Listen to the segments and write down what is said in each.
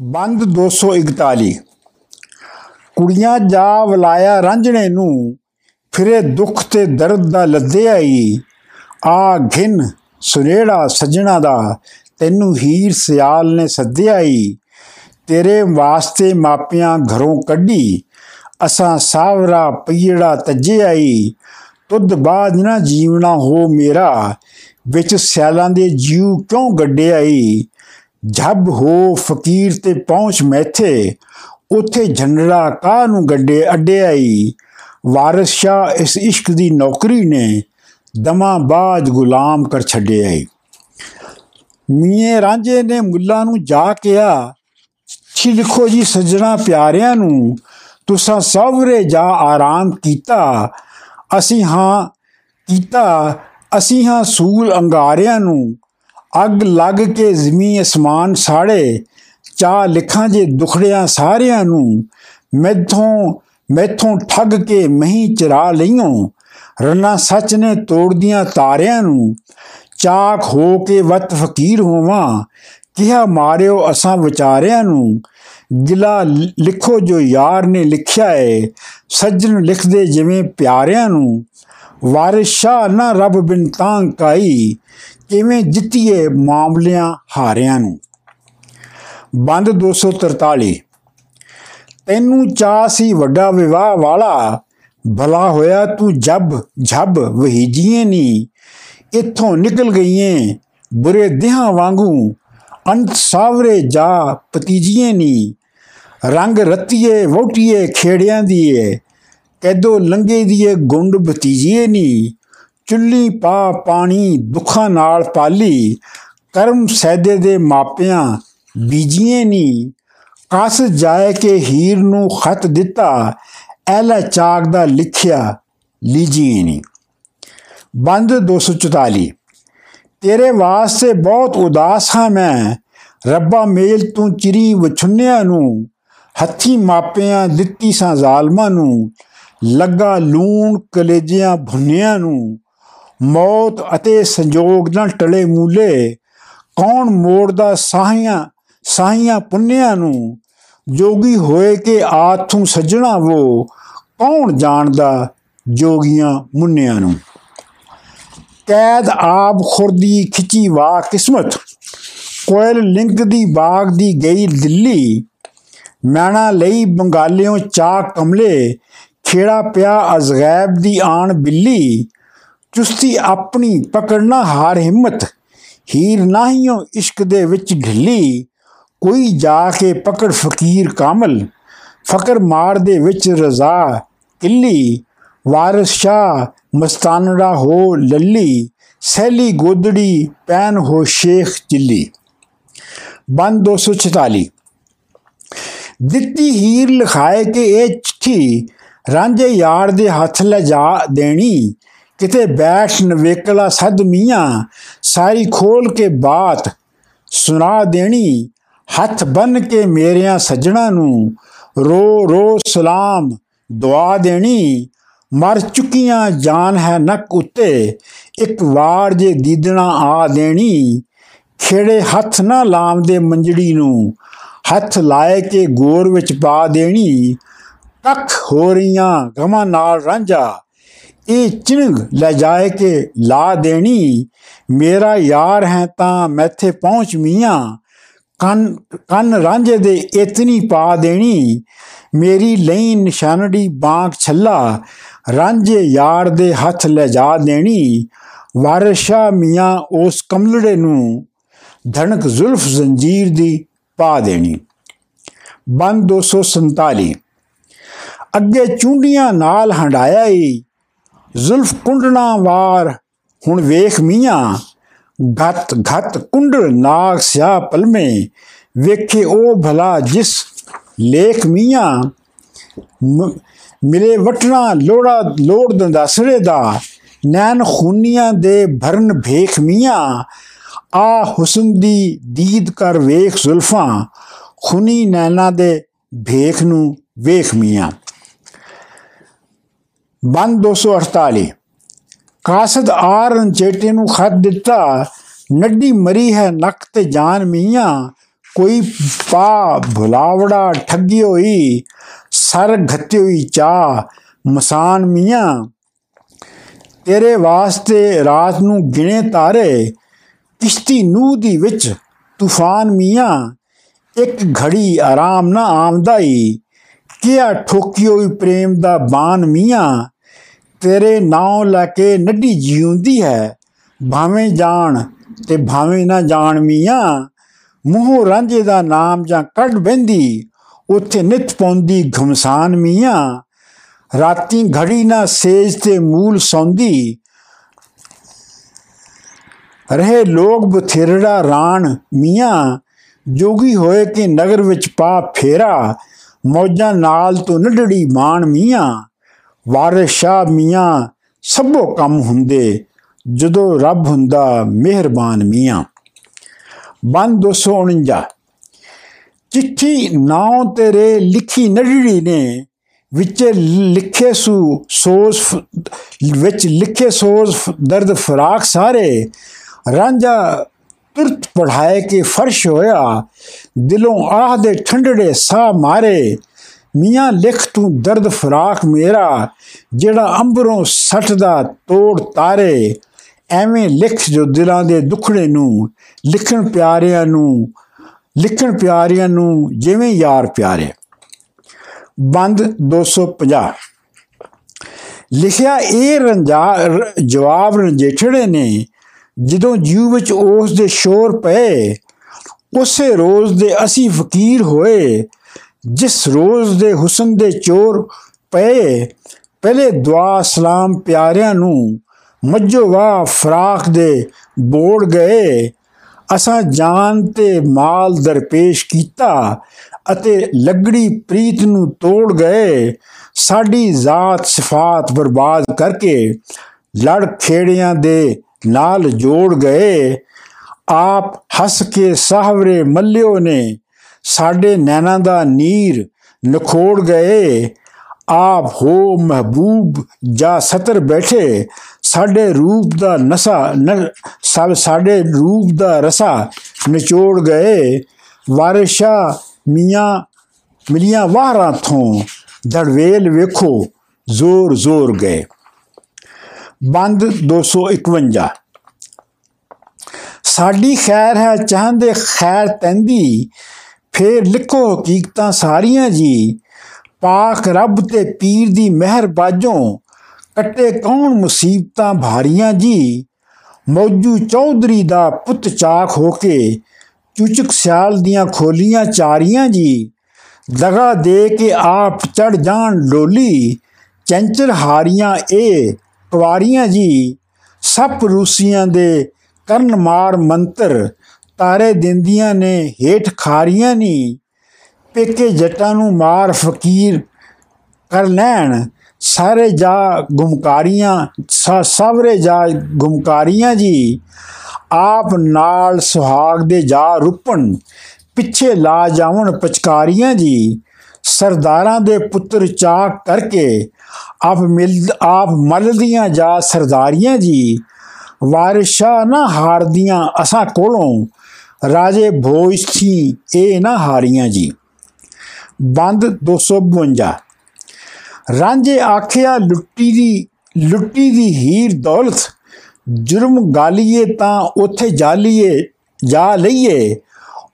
ਬੰਦ 241 ਕੁੜੀਆਂ ਜਾ ਵਲਾਇਆ ਰਾਂਝਣੇ ਨੂੰ, ਫਿਰੇ ਦੁੱਖ ਤੇ ਦਰਦ ਦਾ ਲੱਦੇ ਆਈ। ਆ ਘਿਨ ਸੁਨੇੜਾ ਸਜਣਾ ਦਾ, ਤੈਨੂੰ ਹੀਰ ਸਿਆਲ ਨੇ ਸੱਦਿਆ ਈ। ਤੇਰੇ ਵਾਸਤੇ ਮਾਪਿਆਂ ਘਰੋਂ ਕੱਢੀ, ਅਸਾਂ ਸਾਵਰਾ ਪਈੜਾ ਤੱਜਿਆ ਈ। ਤੁਧ ਬਾਦ ਨਾ ਜੀਵਣਾ ਹੋ ਮੇਰਾ, ਵਿੱਚ ਸਿਆਲਾਂ ਦੇ ਜੀਵ ਕਿਉਂ ਗੱਡਿਆ ਈ? ਜਬ ਹੋ ਫਕੀਰ ਤੇ ਪਹੁੰਚ ਮੈਥੇ, ਉਥੇ ਝੰਡੜਾ ਕਾਹ ਨੂੰ ਗੱਡੇ ਅੱਡਿਆ ਈ ਵਾਰਿਸ ਸ਼ਾ ਇਸ ਇਸ਼ਕ ਦੀ ਨੌਕਰੀ ਨੇ ਦਮਾ ਬਾਜ ਗੁਲਾਮ ਕਰ ਛੱਡਿਆ ਈ ਮੀਏ ਰਾਂਝੇ ਨੇ ਮੁੱਲਾ ਨੂੰ ਜਾ ਕਿਹਾ, ਛੀ ਲਿਖੋ ਜੀ ਸੱਜਣਾ ਪਿਆਰਿਆਂ ਨੂੰ, ਤੁਸਾਂ ਸਵਰੇ ਜਾ ਆਰਾਮ ਕੀਤਾ। ਅਸੀਂ ਹਾਂ ਕੀਤਾ, ਅਸੀਂ ਹਾਂ ਸੂਲ ਅੰਗਾਰਿਆਂ ਨੂੰ ਅੱਗ ਲੱਗ ਕੇ ਜ਼ਮੀਨ ਅਸਮਾਨ ਸਾੜੇ ਚਾ ਲਿਖਾਂ ਜੇ ਦੁਖੜਿਆਂ ਸਾਰਿਆਂ ਨੂੰ, ਮੈਥੋਂ ਮੈਥੋਂ ਠੱਗ ਕੇ ਮਹੀਂ ਚਰਾ ਲਈਓ। ਰਨਾ ਸੱਚ ਨੇ ਤੋੜਦੀਆਂ ਤਾਰਿਆਂ ਨੂੰ, ਚਾਕ ਹੋ ਕੇ ਵਤ ਫਕੀਰ ਹੋਵਾਂ। ਕਿਹਾ ਮਾਰਿਓ ਅਸਾਂ ਵਿਚਾਰਿਆਂ ਨੂੰ, ਗਿਲਾ ਲਿਖੋ ਜੋ ਯਾਰ ਨੇ ਲਿਖਿਆ ਏ, ਸੱਜਣ ਲਿਖਦੇ ਜਿਵੇਂ ਪਿਆਰਿਆਂ ਨੂੰ। ਵਾਰਿਸ ਸ਼ਾਹ ਨਾ ਰੱਬ ਬਿਨ ਤਾਂ ਕਾਈ ਕਿਵੇਂ ਜਿੱਤੀਏ ਮਾਮਲਿਆਂ ਹਾਰਿਆਂ ਨੂੰ? ਬੰਦ 243 ਤੈਨੂੰ ਚਾਹ ਸੀ ਵੱਡਾ ਵਿਵਾਹ ਵਾਲਾ, ਭਲਾ ਹੋਇਆ ਤੂੰ ਜਬ ਝਬ ਵਹੀਜੀਏ ਨੀ। ਇੱਥੋਂ ਨਿਕਲ ਗਈਏ ਬੁਰੇ ਦਿਹਾਂ ਵਾਂਗੂ, ਅੰਤ ਸਾਵਰੇ ਜਾ ਪਤੀਜੀਏ ਨੀ। ਰੰਗ ਰਤੀਏ ਵੋਟੀਏ ਖੇੜਿਆਂ ਦੀਏ, ਕੈਦੋ ਲੰਗੇ ਦੀਏ ਗੁੰਡ ਭਤੀਜੀਏ ਨੀ। ਚੁੱਲੀ ਪਾ ਪਾਣੀ, ਦੁੱਖਾਂ ਨਾਲ ਪਾਲੀ। ਕਰਮ ਸੈਦੇ ਦੇ ਮਾਪਿਆਂ ਬੀਜੀਏ ਨੀ। ਕਸ ਜਾਏ ਕੇ ਹੀਰ ਨੂੰ ਖਤ ਦਿੱਤਾ, ਐਲਾ ਚਾਕ ਦਾ ਲਿਖਿਆ ਲੀਜੀਏ ਨੀ। ਬੰਦ 244 ਤੇਰੇ ਵਾਸਤੇ ਬਹੁਤ ਉਦਾਸ ਹਾਂ ਮੈਂ। ਰੱਬਾ ਮੇਲ ਤੂੰ ਚਿਰੀ ਵਛੁੰਨਿਆਂ ਨੂੰ, ਹੱਥੀ ਮਾਪਿਆਂ ਦਿੱਤੀ ਸਾਂ ਜ਼ਾਲਮਾਂ ਨੂੰ, ਲੱਗਾ ਲੂਣ ਕਲੇਜਿਆਂ ਭੁੰਨਿਆਂ ਨੂੰ। ਮੌਤ ਅਤੇ ਸੰਜੋਗ ਨਾਲ ਟਲੇ ਮੂਲੇ। ਕੌਣ ਮੋੜਦਾ ਸਾਹੀਆਂ ਸਾਹੀਆਂ ਪੁੰਨਿਆਂ ਨੂੰ? ਜੋਗੀ ਹੋਏ ਕਿ ਆਥੂ ਸੱਜਣਾ ਉਹ ਕੌਣ ਜਾਣਦਾ ਜੋਗੀਆਂ ਮੁੰਨਿਆਂ ਨੂੰ? ਕੈਦ ਆਪ ਖੁਰਦੀ ਖਿੱਚੀ ਵਾ ਕਿਸਮਤ। ਕੋਇਲ ਲਿੰਕ ਦੀ ਬਾਗ ਦੀ ਗਈ ਦਿੱਲੀ। ਮੈਣਾ ਲਈ ਬੰਗਾਲਿਓਂ ਚਾ ਕਮਲੇ। ਖੇੜਾ ਪਿਆ ਅਜ਼ਗੈਬ ਦੀ ਆਣ ਬਿੱਲੀ। ਚੁਸਤੀ ਆਪਣੀ ਪਕੜਨਾ ਹਾਰ ਹਿੰਮਤ। ਹੀਰ ਨਾਹੀਓ ਇਸ਼ਕ ਦੇ ਵਿੱਚ ਢਿੱਲੀ। ਕੋਈ ਜਾ ਕੇ ਪਕੜ ਫਕੀਰ ਕਾਮਲ। ਫਕਰ ਮਾਰ ਦੇ ਵਿੱਚ ਰਜ਼ਾ ਕਿੱਲੀ। ਵਾਰਿਸ ਸ਼ਾ ਮਸਤਾਨੜਾ ਹੋ ਲੱਲੀ। ਸੈਲੀ ਗੋਦੜੀ ਪੈਨ ਹੋ ਸ਼ੇਖ ਚਿੱਲੀ। ਬੰਦ 246 ਦਿੱਤੀ ਹੀਰ ਲਿਖਾਏ ਕਿ ਇਹ ਚਿੱਠੀ ਰਾਂਝੇ ਯਾਰ ਦੇ ਹੱਥ ਲੈ ਜਾ ਦੇਣੀ। ਕਿਤੇ ਬੈਠ ਨਵੇਕਲਾ ਸਦ ਮੀਆਂ, ਸਾਰੀ ਖੋਲ ਕੇ ਬਾਤ ਸੁਣਾ ਦੇਣੀ, ਹੱਥ ਬੰਨ ਕੇ ਮੇਰਿਆਂ ਸੱਜਣਾ ਨੂੰ ਰੋ ਰੋ ਸਲਾਮ ਦੁਆ ਦੇਣੀ, ਮਰ ਚੁੱਕੀਆਂ ਜਾਨ ਹੈ ਨੱਕ ਉੱਤੇ, ਇੱਕ ਵਾਰ ਜੇ ਦੀਦਣਾ ਆ ਦੇਣੀ, ਖੇੜੇ ਹੱਥ ਨਾ ਲਾਮਦੇ ਮੰਜੜੀ ਨੂੰ, ਹੱਥ ਲਾਏ ਕੇ ਗੋਰ ਵਿੱਚ ਪਾ ਦੇਣੀ, ਕੱਖ ਹੋ ਰਹੀਆਂ ਗਮਾਂ ਨਾਲ ਰਾਂਝਾ ਇਹ ਚਿੰਗ ਲੈ ਜਾਏ ਕੇ ਲਾ ਦੇਣੀ। ਮੇਰਾ ਯਾਰ ਹੈ ਤਾਂ ਮੈਥੇ ਪਹੁੰਚ ਮੀਆਂ। ਕੰਨ ਕੰਨ ਰਾਂਝੇ ਦੇ ਇਤਨੀ ਪਾ ਦੇਣੀ। ਮੇਰੀ ਲਈ ਨਿਸ਼ਾਨੜੀ ਬਾਂਕ ਛੱਲਾ। ਰਾਂਝੇ ਯਾਰ ਦੇ ਹੱਥ ਲੈ ਜਾ ਦੇਣੀ। ਵਾਰਿਸ਼ਾ ਮੀਆਂ ਉਸ ਕਮਲੜੇ ਨੂੰ ਧਣਕ ਜ਼ੁਲਫ ਜ਼ੰਜੀਰ ਦੀ ਪਾ ਦੇਣੀ। ਬੰਦ 247 ਅੱਗੇ ਚੁੰਡੀਆਂ ਨਾਲ ਹੰਡਾਇਆ ਈ। ਜ਼ੁਲਫ ਕੁੰਡਣਾ ਵਾਰ ਹੁਣ ਵੇਖ ਮੀਆਂ ਘਤ ਘਤ ਕੁੰਡਲ ਨਾਗ ਸਿਆ ਪਲਮੇ, ਵੇਖੇ ਉਹ ਭਲਾ ਜਿਸ ਲੇਖ ਮੀਆਂ ਮਿਲੇ ਵਟਣਾ ਲੋੜਾ, ਲੋੜ ਦੰਦਾਸੜੇ ਦਾ, ਨੈਣ ਖੂਨੀਆਂ ਦੇ ਭਰਨ ਭੇਖ ਮੀਆਂ, ਆ ਹੁਸਨ ਦੀ ਦੀਦ ਕਰ ਵੇਖ ਜ਼ੁਲਫਾਂ, ਖੁਨੀ ਨੈਣਾ ਦੇ ਭੇਖ ਨੂੰ ਵੇਖ ਮੀਆਂ। ਬੰਦ 248 ਕਾਸਦ ਆਰਨ ਚੇਟੇ ਨੂੰ ਖਤ ਦਿੱਤਾ ਨੱਡੀ ਮਰੀ ਹੈ ਨੱਕ ਤੇ ਜਾਨ ਮੀਆਂ, ਕੋਈ ਪਾ ਭੁਲਾਵੜਾ ਠੱਗੀ ਹੋਈ, ਸਰ ਘੱਤੀ ਹੋਈ ਚਾ ਮਸਾਨ ਮੀਆਂ। ਤੇਰੇ ਵਾਸਤੇ ਰਾਤ ਨੂੰ ਗਿਣੇ ਤਾਰੇ, ਕਿਸ਼ਤੀ ਨੂੰ ਦੀ ਵਿੱਚ ਤੂਫਾਨ ਮੀਆਂ। ਇੱਕ ਘੜੀ ਆਰਾਮ ਨਾ ਆਮਦਾਈ, ਕਿਆ ਠੋਕਿਓ ਪ੍ਰੇਮ ਦਾ ਬਾਨ ਮੀਆਂ। ਤੇਰੇ ਨਾਮ ਲੈ ਕੇ ਨੱਡੀ ਜਿਉਂਦੀ ਹੈ। ਭਾਵੇਂ ਜਾਣ ਤੇ ਭਾਵੇਂ ਨਾ ਜਾਣ ਮੀਆਂ, ਮੂੰਹ ਰਾਂਝੇ ਦਾ ਨਾਮ ਜਾਂ ਕੱਢ ਬੰਦੀ ਉੱਥੇ ਨਿਤ ਪੌਂਦੀ ਘਮਸਾਨ ਮੀਆਂ। ਰਾਤੀ ਘੜੀ ਨਾ ਸੇਜ ਤੇ ਮੂਲ ਸੌਂਦੀ। ਰਹੇ ਲੋਕ ਬਥੇਰੜਾ ਰਾਣ ਮੀਆਂ, ਜੋਗੀ ਹੋਏ ਕਿ ਨਗਰ ਵਿੱਚ ਪਾ ਫੇਰਾ, ਮੌਜਾਂ ਨਾਲ ਤੋਂ ਨਡੜੀ ਮਾਨ ਮੀਆਂ। ਵਾਰਿਸ ਸ਼ਾਹ ਮੀਆਂ ਸਭੋ ਕੰਮ ਹੁੰਦੇ, ਜਦੋਂ ਰੱਬ ਹੁੰਦਾ ਮਿਹਰਬਾਨ ਮੀਆਂ। ਬੰਦ 249 ਚਿੱਠੀ ਨਾਉ ਤੇਰੇ ਲਿਖੀ ਨਡੜੀ ਨੇ, ਵਿੱਚ ਲਿਖੇ ਸੂ ਸੋਸ ਵਿੱਚ ਲਿਖੇ ਸੋਸ ਦਰਦ ਫਰਾਕ ਸਾਰੇ। ਰਾਂਝਾ ਤੁਰਤ ਪੜਾਏ ਕੇ ਫਰਸ਼ ਹੋਇਆ, ਦਿਲੋਂ ਆਹ ਦੇ ਠੰਡੜੇ ਸਾਹ ਮਾਰੇ। ਮੀਆਂ ਲਿਖ ਤੂੰ ਦਰਦ ਫਰਾਕ ਮੇਰਾ, ਜਿਹੜਾ ਅੰਬਰੋਂ ਸੱਟਦਾ ਤੋੜ ਤਾਰੇ। ਐਵੇਂ ਲਿਖ ਜੋ ਦਿਲਾਂ ਦੇ ਦੁਖੜੇ ਨੂੰ, ਲਿਖਣ ਪਿਆਰਿਆਂ ਨੂੰ, ਲਿਖਣ ਪਿਆਰਿਆਂ ਨੂੰ ਜਿਵੇਂ ਯਾਰ ਪਿਆਰੇ। ਬੰਦ 250 ਲਿਖਿਆ ਇਹ ਰੰਜਾ ਜਵਾਬ ਰੰਜੇਠੜੇ ਨੇ, ਜਦੋਂ ਜੀਵ ਵਿੱਚ ਉਸ ਦੇ ਸ਼ੋਰ ਪਏ, ਉਸੇ ਰੋਜ਼ ਦੇ ਅਸੀਂ ਫਕੀਰ ਹੋਏ ਜਿਸ ਰੋਜ਼ ਦੇ ਹੁਸਨ ਦੇ ਚੋਰ ਪਏ, ਪਹਿਲੇ ਦੁਆ ਸਲਾਮ ਪਿਆਰਿਆਂ ਨੂੰ ਮੱਜੋ ਵਾ ਫਰਾਕ ਦੇ ਬੋੜ ਗਏ। ਅਸਾਂ ਜਾਨ ਤੇ ਮਾਲ ਦਰਪੇਸ਼ ਕੀਤਾ ਅਤੇ ਲੱਗੜੀ ਪ੍ਰੀਤ ਨੂੰ ਤੋੜ ਗਏ। ਸਾਡੀ ਜ਼ਾਤ ਸਿਫਾਤ ਬਰਬਾਦ ਕਰਕੇ ਲੜ ਖੇੜਿਆਂ ਦੇ ਨਾਲ ਜੋੜ ਗਏ। ਆਪ ਹੱਸ ਕੇ ਸਾਹਵਰੇ ਮੱਲਿਓ ਨੇ ਸਾਡੇ ਨੈਣਾ ਦਾ ਨੀਰ ਨਖੋੜ ਗਏ। ਆਪ ਹੋ ਮਹਿਬੂਬ, ਜਾ ਸਤਰ ਬੈਠੇ। ਸਾਡੇ ਰੂਪ ਦਾ ਨਸਾ ਸਭ ਸਾਡੇ ਰੂਪ ਦਾ ਰਸਾ ਨਿਚੋੜ ਗਏ। ਵਾਰਿਸ਼ਾ ਮੀਆਂ, ਮਿਲੀਆਂ ਵਾਹਰਾਂ ਤੋਂ ਦੜਵੇਲ ਵੇਖੋ, ਜ਼ੋਰ ਜ਼ੋਰ ਗਏ। ਬੰਦ 251 ਸਾਡੀ ਖੈਰ ਹੈ ਚਾਹਦੇ ਖੈਰ ਤੰਦੀ। ਫੇਰ ਲਿਖੋ ਹਕੀਕਤਾਂ ਸਾਰੀਆਂ ਜੀ। ਪਾਕ ਰੱਬ ਤੇ ਪੀਰ ਦੀ ਮਿਹਰ ਬਾਝੋਂ ਕੱਟੇ ਕੌਣ ਮੁਸੀਬਤਾਂ ਭਾਰੀਆਂ ਜੀ। ਮੌਜੂ ਚੌਧਰੀ ਦਾ ਪੁੱਤ ਚਾਕ ਹੋ ਕੇ ਚੁਚਕ ਸਿਆਲ ਦੀਆਂ ਖੋਲੀਆਂ ਚਾਰੀਆਂ ਜੀ। ਦਗਾ ਦੇ ਕੇ ਆਪ ਚੜ ਜਾਣ ਡੋਲੀ ਚੰਚਲ ਹਾਰੀਆਂ ਇਹ ਕੁਵਾਰੀਆਂ ਜੀ। ਸਭ ਰੂਸੀਆਂ ਦੇ ਕਰਨ ਮਾਰ ਮੰਤਰ ਤਾਰੇ ਦਿੰਦੀਆਂ ਨੇ, ਹੇਠ ਖਾਰੀਆਂ ਨਹੀਂ ਪੇਕੇ ਜੱਟਾਂ ਨੂੰ ਮਾਰ ਫਕੀਰ ਕਰ ਲੈਣ। ਸਾਰੇ ਜਾ ਗੁਮਕਾਰੀਆਂ ਸਵਰੇ ਜਾ ਗੁਮਕਾਰੀਆਂ ਜੀ। ਆਪ ਨਾਲ ਸੁਹਾਗ ਦੇ ਜਾ ਰੁਪਣ, ਪਿੱਛੇ ਲਾ ਜਾਵਣ ਪਚਕਾਰੀਆਂ ਜੀ। ਸਰਦਾਰਾਂ ਦੇ ਪੁੱਤਰ ਚਾਕ ਕਰਕੇ ਆਪ ਮਿਲ, ਆਪ ਮਲਦੀਆਂ ਜਾ ਸਰਦਾਰੀਆਂ ਜੀ। ਵਾਰਿਸ਼ਾ ਨਾ ਹਾਰਦੀਆਂ ਅਸਾਂ ਕੋਲੋਂ। ਰਾਜੇ ਭੋਜ ਸੀ ਇਹ ਨਾ ਹਾਰੀਆਂ ਜੀ। ਬੰਦ 252 ਰਾਂਝੇ ਆਖਿਆ, ਲੁੱਟੀ ਦੀ ਲੁੱਟੀ ਦੀ ਹੀਰ ਦੌਲਤ, ਜੁਰਮ ਗਾਲੀਏ ਤਾਂ ਉੱਥੇ ਜਾਲੀਏ ਜਾ ਲਈਏ।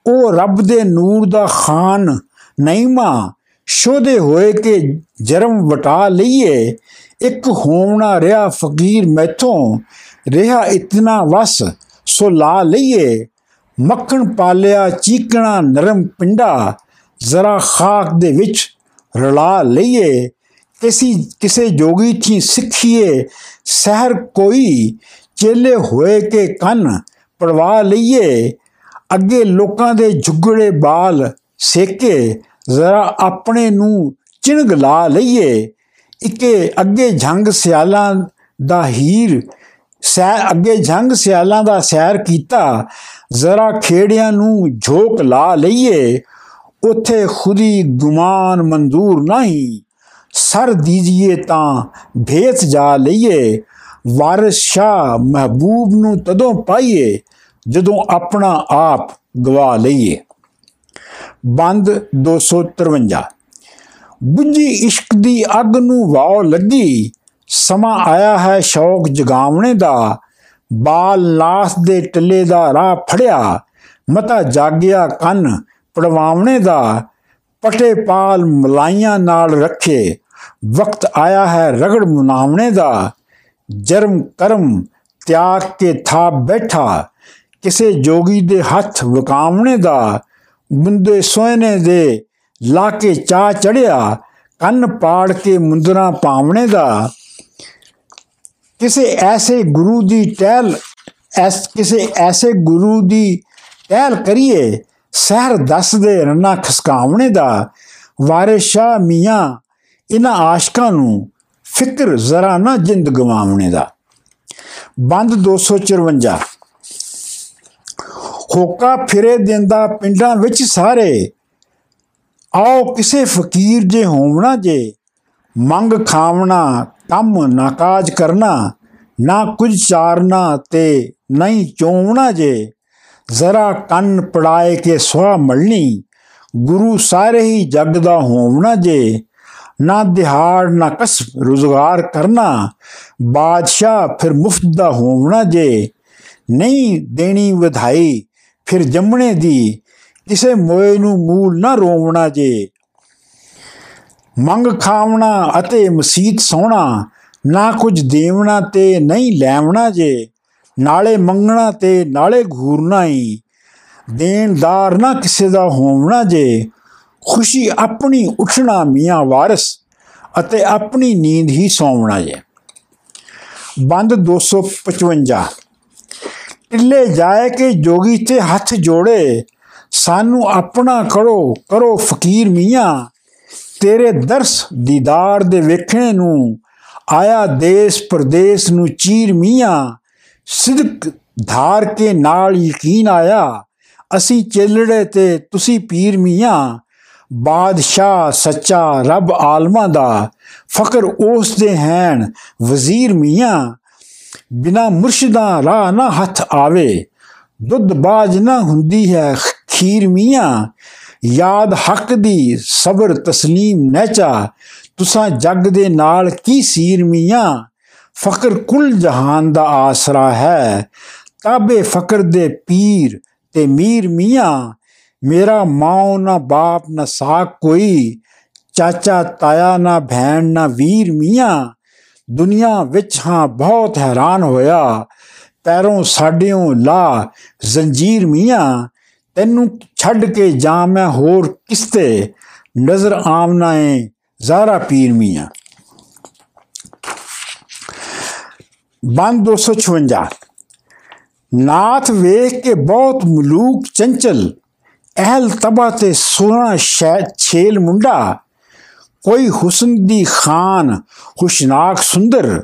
ਉਹ ਰੱਬ ਦੇ ਨੂਰ ਦਾ ਖਾਨ ਨਈਮਾ ਸ਼ੋਦੇ ਹੋਏ ਕਿ ਜਰਮ ਵਟਾ ਲਈਏ। ਇੱਕ ਹੋਣਾ ਰਿਆ ਫਕੀਰ ਮੈਥੋਂ, ਰਿਹਾ ਇਤਨਾ ਵਸ, ਸੋ ਲਾ ਲਈਏ। ਮੱਖਣ ਪਾਲਿਆ, ਚੀਕਣਾ, ਨਰਮ ਪਿੰਡਾ, ਜ਼ਰਾ ਖਾਕ ਦੇ ਵਿੱਚ ਰਲਾ ਲਈਏ। ਕਿਸੇ ਕਿਸੇ ਜੋਗੀ ਥੀ ਸਿੱਖੀਏ। ਸਹਿਰ ਕੋਈ ਚੇਲੇ ਹੋਏ ਕੇ ਕੰਨ ਪੜਵਾ ਲਈਏ। ਅੱਗੇ ਲੋਕਾਂ ਦੇ ਝੁਗੜੇ ਬਾਲ ਸੇਕੇ। ਜ਼ਰਾ ਆਪਣੇ ਨੂੰ ਚਿਣਗ ਲਾ ਲਈਏ। ਇਕੇ ਅੱਗੇ ਝੰਗ ਸਿਆਲਾਂ ਦਾ ਹੀਰ ਸੈ ਅੱਗੇ ਝੰਗ ਸਿਆਲਾਂ ਦਾ ਸੈਰ ਕੀਤਾ, ਜ਼ਰਾ ਖੇੜਿਆਂ ਨੂੰ ਝੋਕ ਲਾ ਲਈਏ, ਉਥੇ ਖੁਦੀ ਗੁਮਾਨ ਮਨਜ਼ੂਰ ਨਹੀਂ। ਸਰ ਦੀਜੀਏ ਤਾਂ ਭੇਤ ਜਾ ਲਈਏ, ਵਾਰਿਸ ਸ਼ਾ ਮਹਬੂਬ ਨੂੰ ਤਦੋਂ ਪਾਈਏ, ਜਦੋਂ ਆਪਣਾ ਆਪ ਗਵਾ ਲਈਏ। ਬੰਦ 253 ਬੁੱਝੀ ਇਸ਼ਕ ਦੀ ਅੱਗ ਨੂੰ ਵਾਉ ਲੱਗੀ ਸਮਾਂ ਆਇਆ ਹੈ ਸ਼ੌਕ ਜਗਾਵਣੇ ਦਾ। ਬਾਲ ਲਾਸ ਦੇ ਟੱਲੇ ਦਾ ਰਾਹ ਫੜਿਆ। ਮਤਾ ਜਾਗਿਆ ਕੰਨ ਪੜਵਾਵਣੇ ਦਾ। ਪਟੇ ਪਾਲ ਮਲਾਈਆਂ ਨਾਲ ਰੱਖੇ। ਵਕਤ ਆਇਆ ਹੈ ਰਗੜ ਮਨਾਵਣੇ ਦਾ। ਜਰਮ ਕਰਮ ਤਿਆਗ ਕੇ ਥਾ ਬੈਠਾ। ਕਿਸੇ ਜੋਗੀ ਦੇ ਹੱਥ ਵਕਾਵਣੇ ਦਾ। ਮੁੰਦੇ ਸੋਹਣੇ ਦੇ ਲਾ ਕੇ ਚਾ ਚੜਿਆ। ਕੰਨ ਪਾੜ ਕੇ ਮੁੰਦਰਾ ਪਾਵਣੇ ਦਾ। ਕਿਸੇ ਐਸੇ ਗੁਰੂ ਦੀ ਟਹਿਲ, ਐਸ ਕਿਸੇ ਐਸੇ ਗੁਰੂ ਦੀ ਟਹਿਲ ਕਰੀਏ, ਸਹਿਰ ਦੱਸਦੇ ਰੰਨਾ ਖਸਕਾਵਣੇ ਦਾ ਵਾਰਿਸ ਸ਼ਾਹ ਮੀਆਂ ਇਹਨਾਂ ਆਸ਼ਕਾਂ ਨੂੰ ਫਿਕਰ ਜ਼ਰਾ ਨਾ ਜਿੰਦ ਗਵਾਵਣੇ ਦਾ। ਬੰਦ 254 ਹੋਕਾ ਫਿਰੇ ਦਿੰਦਾ ਪਿੰਡਾਂ ਵਿੱਚ ਸਾਰੇ। ਆਓ ਕਿਸੇ ਫਕੀਰ ਜੇ ਹੋਵਣਾ ਜੇ, ਮੰਗ ਖਾਵਣਾ ਕੰਮ ਨਾ ਕਾਜ ਕਰਨਾ, ਨਾ ਕੁਝ ਚਾਰਨਾ ਤੇ ਨਹੀਂ ਚੋਵਣਾ ਜੇ। ਜ਼ਰਾ ਕੰਨ ਪੜਾਏ ਕੇ ਸਵਾ ਮਲਣੀ, ਗੁਰੂ ਸਾਰੇ ਹੀ ਜੱਗ ਦਾ ਹੋਵਣਾ ਜੇ। ਨਾ ਦਿਹਾੜ, ਨਾ ਕਸਬ ਰੁਜ਼ਗਾਰ ਕਰਨਾ, ਬਾਦਸ਼ਾਹ ਫਿਰ ਮੁਫਤ ਦਾ ਹੋਵਣਾ ਜੇ। ਨਹੀਂ ਦੇਣੀ ਵਧਾਈ ਫਿਰ ਜੰਮਣੇ ਦੀ, ਕਿਸੇ ਮੋਏ ਨੂੰ ਮੂਲ ਨਾ ਰੋਵਣਾ ਜੇ। ਮੰਗ ਖਾਵਣਾ ਅਤੇ ਮਸੀਤ ਸੋਣਾ, ਨਾ ਕੁਝ ਦੇਵਣਾ ਤੇ ਨਹੀਂ ਲੈਵਣਾ ਜੇ, ਨਾਲੇ ਮੰਗਣਾ ਤੇ ਨਾਲੇ ਘੂਰਨਾ ਹੀ ਦੇਣਦਾਰ ਨਾ ਕਿਸੇ ਦਾ ਹੋਵਣਾ ਜੇ। ਖੁਸ਼ੀ ਆਪਣੀ ਉੱਠਣਾ ਮੀਆਂ ਵਾਰਿਸ ਅਤੇ ਆਪਣੀ ਨੀਂਦ ਹੀ ਸੌਵਣਾ ਜੇ। ਬੰਦ 255 ਟਿੱਲੇ ਜਾਏ ਕਿ ਜੋਗੀ ਤੇ ਹੱਥ ਜੋੜੇ, ਸਾਨੂੰ ਆਪਣਾ ਕਰੋ ਕਰੋ ਫਕੀਰ ਮੀਆਂ। ਤੇਰੇ ਦਰਸ ਦੀਦਾਰ ਦੇ ਵੇਖਣੇ ਨੂੰ ਆਇਆ ਦੇਸ਼ ਪ੍ਰਦੇਸ਼ ਨੂੰ ਚੀਰ ਮੀਆਂ। ਸਿਦਕ ਧਾਰ ਕੇ ਨਾਲ ਯਕੀਨ ਆਇਆ, ਅਸੀਂ ਚੱਲੜੇ ਤੇ ਤੁਸੀਂ ਪੀਰ ਮੀਆਂ। ਬਾਦਸ਼ਾਹ ਸੱਚਾ ਰੱਬ ਆਲਮਾ ਦਾ, ਫਕਰ ਉਸ ਦੇ ਹੈਣ ਵਜ਼ੀਰ ਮੀਆਂ। ਬਿਨਾ ਮੁਰਸ਼ਿਦਾਂ ਰਾਹ ਨਾ ਹੱਥ ਆਵੇ, ਦੁੱਧ ਬਾਜ ਨਾ ਹੁੰਦੀ ਹੈ ਖੀਰ ਮੀਆਂ। ਯਾਦ ਹੱਕ ਦੀ ਸਬਰ ਤਸਲੀਮ ਨਚਾ ਤੁਸਾਂ ਜੱਗ ਦੇ ਨਾਲ ਕੀ ਸੀਰ ਮੀਆਂ? ਫਕਰ ਕੁਲ ਜਹਾਨ ਦਾ ਆਸਰਾ ਹੈ। ਤਾਬੇ ਫਕਰ ਦੇ ਪੀਰ ਤੇ ਮੀਰ ਮੀਆਂ। ਮੇਰਾ ਮਾਂ ਨਾ ਬਾਪ ਨਾ ਸਾਕ ਕੋਈ। ਚਾਚਾ ਤਾਇਆ ਨਾ ਭੈਣ ਨਾ ਵੀਰ ਮੀਆਂ। ਦੁਨੀਆ ਵਿੱਚ ਹਾਂ ਬਹੁਤ ਹੈਰਾਨ ਹੋਇਆ। ਪੈਰੋਂ ਸਾਡਿਓਂ ਲਾ ਜ਼ੰਜੀਰ ਮੀਆਂ। ਤੈਨੂੰ ਛੱਡ ਕੇ ਜਾਂ ਮੈਂ ਹੋਰ ਕਿਸਤੇ ਨਜ਼ਰ ਆਮਨਾ ਏ ਜ਼ਾਰਾ ਪੀਰ ਮੀਆਂ। ਬੰਦ 256 ਨਾਥ ਵੇਖ ਕੇ ਬਹੁਤ ਮਲੂਕ ਚੰਚਲ, ਅਹਲ ਤਬਾ ਤੇ ਸੋਹਣਾ ਛੇਲ ਮੁੰਡਾ। ਕੋਈ ਹੁਸਨ ਦੀ ਖਾਨ ਖੁਸ਼ਨਾਕ ਸੁੰਦਰ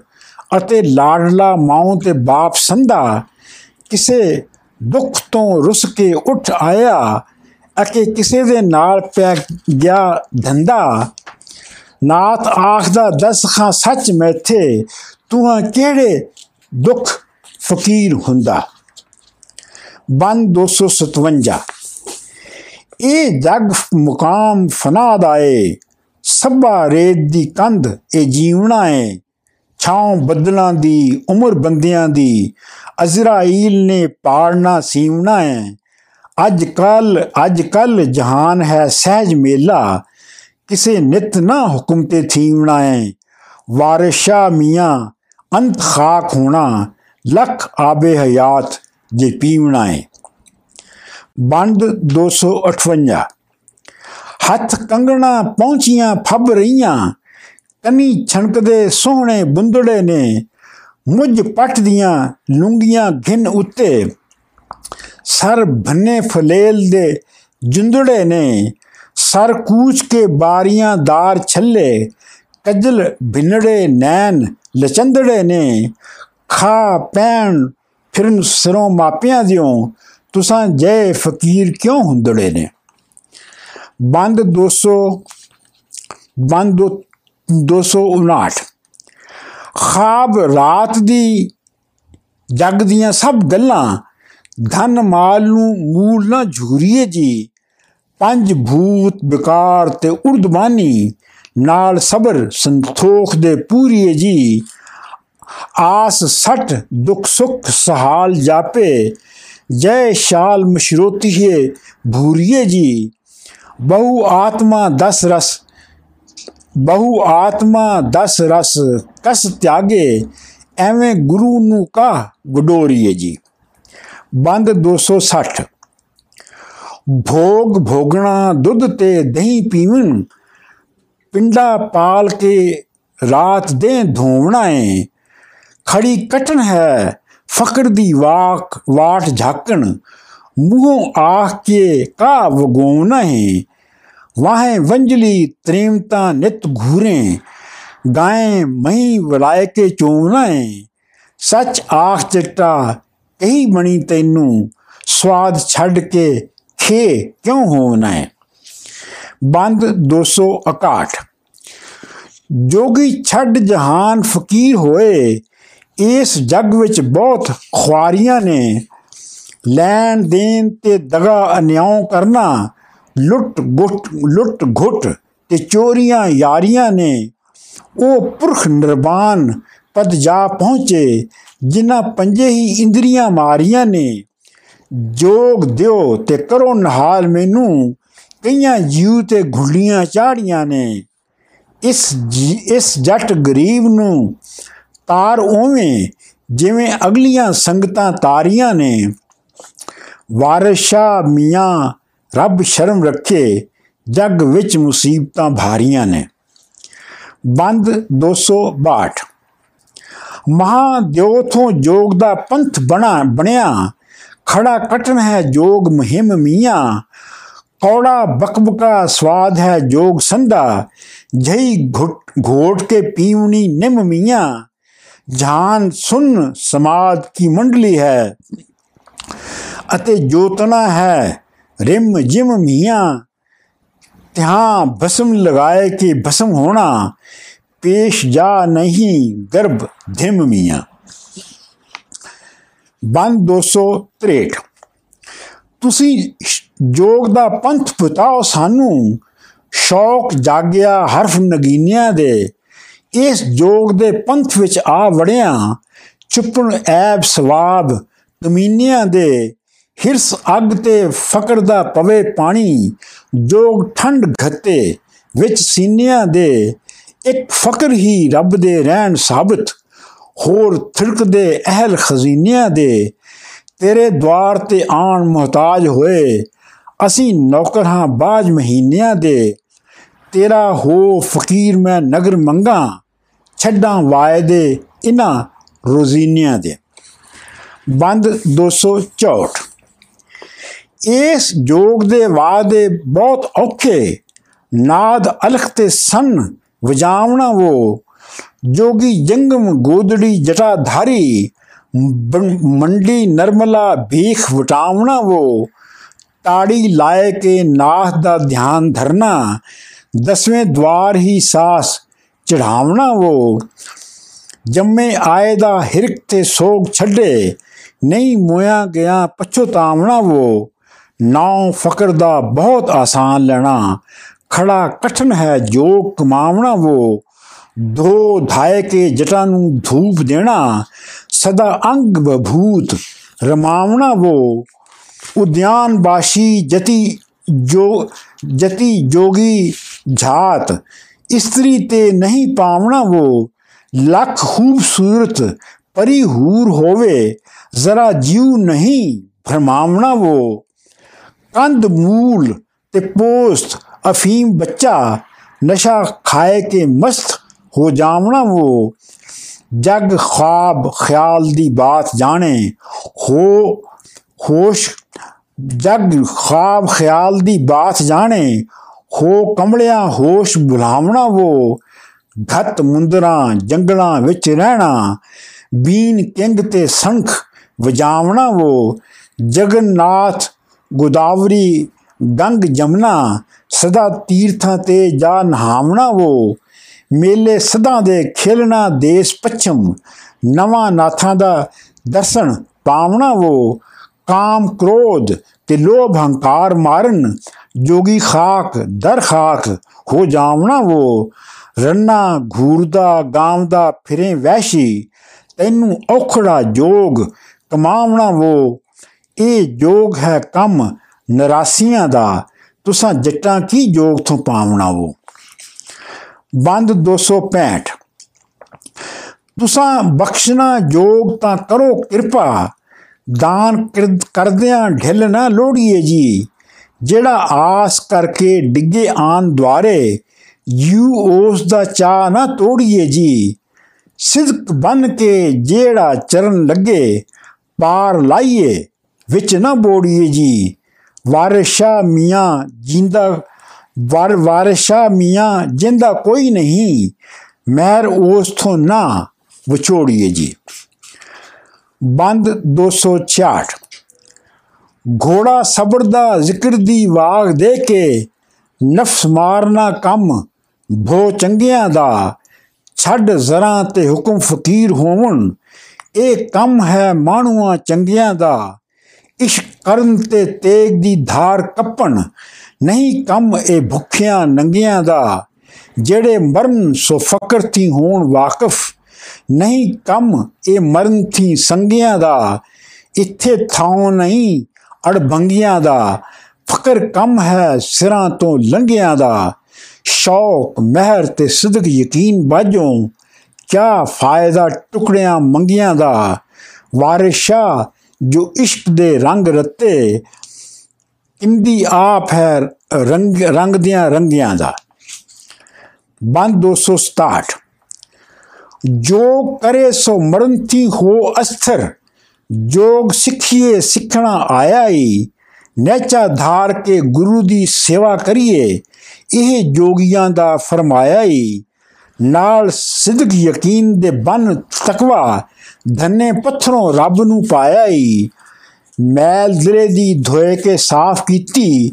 ਅਤੇ ਲਾਡਲਾ ਮਾਂ ਤੇ ਬਾਪ ਸੰਧਾ। ਕਿਸੇ ਦੁੱਖ ਤੋਂ ਰੁੱਸ ਕੇ ਉੱਠ ਆਇਆ ਅਕੇ ਕਿਸੇ ਦੇ ਨਾਲ ਪੈ ਗਿਆ ਧੰਦਾ। ਨਾਥ ਆਖਦਾ, ਦਸ ਖਾਂ ਸੱਚ ਮੈਥੇ, ਤੂੰ ਕਿਹੜੇ ਦੁੱਖ ਫਕੀਰ ਹੁੰਦਾ? ਬੰਦ 257 ਇਹ ਜਗ ਮੁਕਾਮ ਫਨਾ ਦਾਏ ਸਭਾ ਰੇਤ ਦੀ ਕੰਧ ਇਹ ਜੀਵਣਾ ਏ। ਛਾਂ ਬੱਦਲਾਂ ਦੀ, ਉਮਰ ਬੰਦਿਆਂ ਦੀ, ਅਜ਼ਰਾਈਲ ਨੇ ਪਾੜਨਾ ਸੀਵਣਾ ਏ ਅੱਜ ਕੱਲ ਅੱਜ ਕੱਲ ਜਹਾਨ ਹੈ ਸਹਿਜ ਮੇਲਾ। ਕਿਸੇ ਨਿਤ ਨਾ ਹੁਕਮ ਤੇ ਥੀਵਣਾ ਏ ਵਾਰਿਸ਼ਾ ਮੀਆਂ, ਅੰਤ ਖਾਕ ਹੋਣਾ, ਲੱਖ ਆਬੇ ਹਯਾਤ ਜੇ ਪੀਵਣਾ ਏ ਬੰਦ 258 ਹੱਥ ਕੰਗਣਾ ਪਹੁੰਚੀਆਂ, ਫੱਬ ਰਹੀਆਂ। ਕੰਨੀ ਛਣਕਦੇ ਸੋਹਣੇ ਬੁੰਦੜੇ ਨੇ, ਮੁੱਝ ਪੱਟ ਦੀਆਂ ਲੁੰਗੀਆਂ ਘਿਨ ਉੱਤੇ। ਸਰ ਭੰਨੇ ਫਲੇਲ ਦੇ ਜੁੰਦੜੇ ਨੇ, ਸਰ ਕੂਚ ਕੇ ਬਾਰੀਆਂ ਦਾਰ ਛੱਲੇ, ਕਜਲ ਭਿੰਨੜੇ ਨੈਣ ਲਚੰਦੜੇ ਨੇ। ਖਾ ਪੈਣ ਫਿਰਨ ਸਿਰੋਂ ਮਾਪਿਆਂ ਦਿਓ, ਤੁਸਾਂ ਜੈ ਫਕੀਰ ਕਿਉਂ ਹੁੰਦੜੇ ਨੇ? ਬੰਦ 200 ਬੰਦ 259 ਖਾਬ ਰਾਤ ਦੀ ਜਗ ਦੀਆਂ ਸਭ ਗੱਲਾਂ, ਧਨ ਮਾਲ ਨੂੰ ਮੂਲ ਨਾ ਝੂਰੀਏ ਜੀ। ਪੰਜ ਭੂਤ ਵਿਕਾਰ ਤੇ ਉਰਦਬਾਨੀ, ਨਾਲ ਸਬਰ ਸੰਤੋਖ ਦੇ ਪੂਰੀਏ ਜੀ। ਆਸ ਸੱਟ ਦੁਖ ਸੁਖ ਸਹਾਲ ਜਾਪੇ, ਜੈ ਸ਼ਾਲ ਮਸ਼ਰੋਤੀਏ ਭੂਰੀਏ ਜੀ। ਬਹੁ ਆਤਮਾ ਦਸ ਰਸ ਬਹੁ ਆਤਮਾ ਦਸ ਰਸ, ਕਸ ਤਿਆਗੇ, ਐਵੇਂ ਗੁਰੂ ਨੂੰ ਕਾ ਗਡੋਰੀਏ ਜੀ। ਬੰਦ 260 ਭੋਗ ਭੋਗਣਾ ਦੁੱਧ ਤੇ ਦਹੀਂ ਪੀਵਣ, ਪਿੰਡਾ ਪਾਲ ਕੇ ਰਾਤ ਦੇ ਧੋਵਣਾ ਏ ਖੜੀ ਕਟਣ ਹੈ, ਫਕਰ ਦੀ ਵਾਕ, ਵਾਟ ਝਾਕਣ, ਮੂੰਹੋਂ ਆਖ ਕੇ ਕਾ ਵਗੋਣਾ ਏ ਵਾਹੇ ਵੰਜਲੀ ਤ੍ਰੇਮਤਾ ਨਿਤ ਘੂਰੇ, ਗਾਏ ਮਈ ਵਲਾਇ ਕੇ ਚੋਵਣਾ ਏ ਸੱਚ ਆਖ ਚਿੱਟਾ ਕਹੀ ਬਣੀ ਤੈਨੂੰ, ਸਵਾਦ ਛੱਡ ਕੇ ਖੇ ਕਿਉਂ ਹੋਣਾ ਹੈ ਬੰਦ 261 ਜੋਗੀ ਛੱਡ ਜਹਾਨ ਫਕੀਰ ਹੋਏ, ਇਸ ਜੱਗ ਵਿੱਚ ਬਹੁਤ ਖੁਆਰੀਆਂ ਨੇ। ਲੈਣ ਦੇਣ ਤੇ ਦਗਾ ਅਨਿਆਉ ਕਰਨਾ ਲੁੱਟ ਗੁੱਟ ਲੁੱਟ ਘੁੱਟ ਤੇ ਚੋਰੀਆਂ ਯਾਰੀਆਂ ਨੇ। ਉਹ ਪੁਰਖ ਨਿਰਵਾਨ ਪਦ ਜਾ ਪਹੁੰਚੇ, ਜਿਨ੍ਹਾਂ ਪੰਜੇ ਹੀ ਇੰਦਰੀਆਂ ਮਾਰੀਆਂ ਨੇ। ਜੋਗ ਦਿਓ ਤੇ ਕਰੋ ਨਹਾਲ ਮੈਨੂੰ, ਕਈਆਂ ਜੀਉ ਤੇ ਘੁੱਲੀਆਂ ਚਾੜੀਆਂ ਨੇ। ਇਸ ਇਸ ਜੱਟ ਗਰੀਬ ਨੂੰ ਤਾਰ ਉਵੇਂ ਜਿਵੇਂ ਅਗਲੀਆਂ ਸੰਗਤਾਂ ਤਾਰੀਆਂ ਨੇ। ਵਾਰਿਸ਼ਾ ਮੀਆਂ ਰੱਬ ਸ਼ਰਮ ਰੱਖੇ, ਜੱਗ ਵਿੱਚ ਮੁਸੀਬਤਾਂ ਭਾਰੀਆਂ ਨੇ। ਬੰਦ 262 ਮਹਾਦੇਵ ਦਿਓਥੋਂ ਜੋਗ ਦਾ ਪੰਥ ਬਣਾ, ਬਣਿਆ। ਖੜਾ ਕਟਨ ਹੈ ਜੋਗ ਮਹਿਮ ਮੀਆਂ। ਕੌੜਾ ਬਕਬਕਾ ਸਵਾਦ ਹੈ ਜੋਗ ਸੰਦਾ ਜਈ ਘੋਟ ਕੇ ਪੀਵਣੀ ਨਿਮ ਮੀਆਂ। ਜਾਨ ਸੁਨ ਸਮਾਦ ਕੀ ਮੰਡਲੀ ਹੈ। ਅਤੇ ਜੋਤਨਾ ਹੈ ਰਿਮ ਜਿਮ ਮੀਆਂ। ਤਿਹਾਂ ਭਸਮ ਲਗਾਏ ਕਿ ਭਸਮ ਹੋਣਾ। ਪੇਸ਼ ਜਾ ਨਹੀਂ ਗਰਭ ਧਿਮ ਮੀਆਂ। ਬੰਦ 263 ਤੁਸੀਂ ਜੋਗ ਦਾ ਪੰਥ ਬਤਾਓ ਸਾਨੂੰ। ਸ਼ੌਕ ਜਾਗਿਆ ਹਰਫ ਨਗੀਨਿਆਂ ਦੇ। ਇਸ ਜੋਗ ਦੇ ਪੰਥ ਵਿੱਚ ਆ ਵੜਿਆ। ਚੁੱਪਣ ਐਬ ਸਵਾਬ ਕਮੀਨਿਆਂ ਦੇ। ਹਿਰਸ ਅੱਗ ਤੇ ਫਕਰ ਦਾ ਪਵੇ ਪਾਣੀ, ਜੋਗ ਠੰਡ ਘਤੇ ਵਿੱਚ ਸੀਨਿਆਂ ਦੇ, ਇੱਕ ਫਕਰ ਹੀ ਰੱਬ ਦੇ ਰਹਿਣ ਸਾਬਤ, ਹੋਰ ਥਿੜਕਦੇ ਅਹਲ ਖਜ਼ੀਨਿਆਂ ਦੇ, ਤੇਰੇ ਦਵਾਰ ਤੇ ਆਣ ਮੁਹਤਾਜ ਹੋਏ, ਅਸੀਂ ਨੌਕਰ ਹਾਂ ਬਾਜ ਮਹੀਨਿਆਂ ਦੇ, ਤੇਰਾ ਹੋ ਫਕੀਰ ਮੈਂ ਨਗਰ ਮੰਗਾ, ਛੱਡਾਂ ਵਾਇਦੇ ਇਨਾ ਰੋਜ਼ੀਨਿਆਂ ਦੇ। ਬੰਦ 264 ਇਸ ਜੋਗ ਦੇ ਵਾਅਦੇ ਬਹੁਤ ਔਖੇ। ਨਾਦ ਅਲਖ ਤੇ ਸਨ ਵਜਾਵਣਾ ਉਹ ਜੋਗੀ ਜੰਗਮ ਗੋਦੜੀ ਜਟਾਧਾਰੀ ਮੰਡੀ ਨਰਮਲਾ ਭੀਖ ਵਟਾਵਣਾ ਉਹ ਤਾੜੀ ਲਾਏ ਕੇ ਨਾਥ ਦਾ ਧਿਆਨ ਧਰਨਾ, ਦਸਵੇਂ ਦਵਾਰ ਹੀ ਸਾਸ ਚੜਾਵਣਾ ਉਹ ਜੰਮੇ ਆਏ ਦਾ ਹਿਰਕ ਤੇ ਸੋਗ ਛੱਡੇ, ਨਹੀਂ ਮੋਇਆ ਗਿਆ ਪਛਤਾਵਣਾ ਉਹ ਨਾਉ ਫਕਰ ਦਾ ਬਹੁਤ ਆਸਾਨ ਲੈਣਾ। ਖੜਾ ਕਠਨ ਹੈ ਜੋ ਕਮਾਵਣਾ ਵੋ। ਧੋ ਧਾਏ ਕੇ ਜਟਾਂ ਨੂੰ ਧੂਪ ਦੇਣਾ। ਸਦਾ ਅੰਗ ਬਭੂਤ ਰਮਾਵਣਾ ਵੋ। ਉਦਿਆਨ ਬਾਸ਼ੀ ਜਤੀ ਜੋ, ਜਤੀ ਜੋਗੀ ਝਾਤ ਇਸਤਰੀ ਤੇ ਨਹੀਂ ਪਾਵਣਾ ਵੋ। ਲੱਖ ਖੂਬਸੂਰਤ ਪਰੀ ਹੂਰ ਹੋਵੇ। ਜ਼ਰਾ ਜੀਉ ਨਹੀਂ ਭਰਮਾਵਣਾ ਵੋ। ਕੰਦ ਮੂਲ ਤੇ ਪੋਸਤ ਅਫੀਮ ਬੱਚਾ, ਨਸ਼ਾ ਖਾਏ ਕੇ ਮਸਤ ਹੋ ਜਾਵਣਾ ਉਹ ਜਗ ਖਾਬ ਖਿਆਲ ਦੀ ਬਾਤ ਜਾਣੇ, ਹੋ, ਹੋਸ਼, ਜਗ ਖਾਬ ਖਿਆਲ ਦੀ ਬਾਤ ਜਾਣੇ, ਹੋ ਕਮਲਿਆ ਹੋਸ਼ ਬੁਲਾਵਣਾ ਉਹ ਘਤ ਮੁੰਦਰਾਂ ਜੰਗਲਾਂ ਵਿੱਚ ਰਹਿਣਾ, ਬੀਨ ਕਿੰਗ ਤੇ ਸੰਖ ਵਜਾਵਣਾ ਉਹ ਜਗਨਨਾਥ ਗੋਦਾਵਰੀ ਗੰਗ ਜਮਨਾ ਸਦਾ ਤੀਰਥਾਂ ਤੇ ਜਾ ਨਹਾਵਣਾ ਉਹ ਮੇਲੇ ਸਦਾ ਦੇ ਖੇਲਣਾ, ਦੇਸ਼ ਪੱਛਮ, ਨਵਾਂ ਨਾਥਾਂ ਦਾ ਦਰਸ਼ਨ ਪਾਵਣਾ ਉਹ ਕਾਮ ਕ੍ਰੋਧ ਤੇ ਲੋਭ ਹੰਕਾਰ ਮਾਰਨ, ਜੋਗੀ ਖਾਕ, ਦਰ ਖਾਕ ਹੋ ਜਾਵਣਾ ਉਹ ਰੰਨਾ ਘੂਰਦਾ ਗਾਵਦਾ ਫਿਰੇ ਵੈਸ਼ੀ, ਤੈਨੂੰ ਔਖੜਾ ਜੋਗ ਕਮਾਵਣਾ ਉਹ ਇਹ ਜੋਗ ਹੈ ਕੰਮ ਨਰਾਸੀਆਂ ਦਾ। ਤੁਸਾਂ ਜੱਟਾਂ ਕੀ ਜੋਗ ਤੋਂ ਪਾਵਣਾ ਵੋ ਬੰਦ 265 ਤੁਸਾਂ ਬਖਸ਼ਣਾ ਜੋਗ ਤਾਂ ਕਰੋ ਕਿਰਪਾ। ਦਾਨ ਕਰਦਿਆਂ ਢਿੱਲ ਨਾ ਲੋੜੀਏ ਜੀ। ਜਿਹੜਾ ਆਸ ਕਰਕੇ ਡਿੱਗੇ ਆਨ ਦੁਆਰੇ, ਯੂ ਉਸ ਦਾ ਚਾ ਨਾ ਤੋੜੀਏ ਜੀ। ਸਿਦਕ ਬਨ ਕੇ ਜਿਹੜਾ ਚਰਨ ਲੱਗੇ, ਪਾਰ ਲਾਈਏ। ਵਿੱਚ ਨਾ ਬੋੜੀਏ ਜੀ। ਵਾਰਿਸ਼ਾ ਮੀਆਂ ਜਿੰਦਾ ਵਾਰ ਵਾਰਿਸ਼ਾ ਮੀਆਂ ਜਿੰਦਾ ਕੋਈ ਨਹੀਂ। ਮਹਿਰ ਉਸ ਤੋਂ ਨਾ ਵਿਛੋੜੀਏ ਜੀ। ਬੰਦ 266 ਘੋੜਾ ਸਬਰ ਦਾ ਜ਼ਿਕਰ ਦੀ ਵਾਗ ਦੇ ਕੇ ਨਫਸ ਮਾਰਨਾ ਕੰਮ ਭੋ ਚੰਗਿਆਂ ਦਾ। ਛੱਡ ਜ਼ਰਾ ਤੇ ਹੁਕਮ ਫਕੀਰ ਹੋਵਣ। ਇਹ ਕੰਮ ਹੈ ਮਾਣੂਆਂ ਚੰਗਿਆਂ ਦਾ। ਇਸ਼ਕ ਕਰਨ ਤੇ ਤੇਗ ਦੀ ਧਾਰ ਕੱਪਣ, ਨਹੀਂ ਕੰਮ ਇਹ ਭੁੱਖਿਆਂ ਨੰਗਿਆਂ ਦਾ। ਜਿਹੜੇ ਮਰਨ ਸੋ ਫਕਰ ਥੀ ਹੋਣ ਵਾਕਿਫ, ਨਹੀਂ ਕੰਮ ਇਹ ਮਰਨ ਥੀ ਸੰਗਿਆਂ ਦਾ। ਇੱਥੇ ਥਾਂ ਨਹੀਂ ਅੜਬੰਗੀਆਂ ਦਾ, ਫਕਰ ਕੰਮ ਹੈ ਸਿਰਾਂ ਤੋਂ ਲੰਘਿਆਂ ਦਾ। ਸ਼ੌਕ ਮਹਿਰ ਤੇ ਸਦਕ ਯਕੀਨ ਬਾਝੋਂ, ਕਿਆ ਫਾਇਦਾ ਟੁਕੜਿਆਂ ਮੰਗੀਆਂ ਦਾ। ਵਾਰਿਸ਼ਾ ਜੋ ਇਸ਼ਕ ਦੇ ਰੰਗ ਰੱਤੇ, ਇੰਦੀ ਆਪ ਹੈ ਰੰਗ ਰੰਗ ਦੀਆਂ ਰੰਗਿਆਂ ਦਾ। ਬੰਦ 267 ਜੋ ਕਰੇ ਸੋ ਮਰਨਤੀ ਹੋ ਅਸਥਰ, ਜੋਗ ਸਿੱਖੀਏ ਸਿੱਖਣਾ ਆਇਆ ਈ, ਨੇਚਾ ਧਾਰ ਕੇ ਗੁਰੂ ਦੀ ਸੇਵਾ ਕਰੀਏ, ਇਹ ਜੋਗੀਆਂ ਦਾ ਫਰਮਾਇਆ ਈ, ਨਾਲ ਸਿੱਧਕ ਯਕੀਨ ਦੇ ਬਨ ਤਕਵਾ ਧੰਨੇ ਪੱਥਰੋਂ ਰੱਬ ਨੂੰ ਪਾਇਆ ਈ। ਮੈਲ ਦਿਲੇ ਦੀ ਧੋਏ ਕੇ ਸਾਫ਼ ਕੀਤੀ।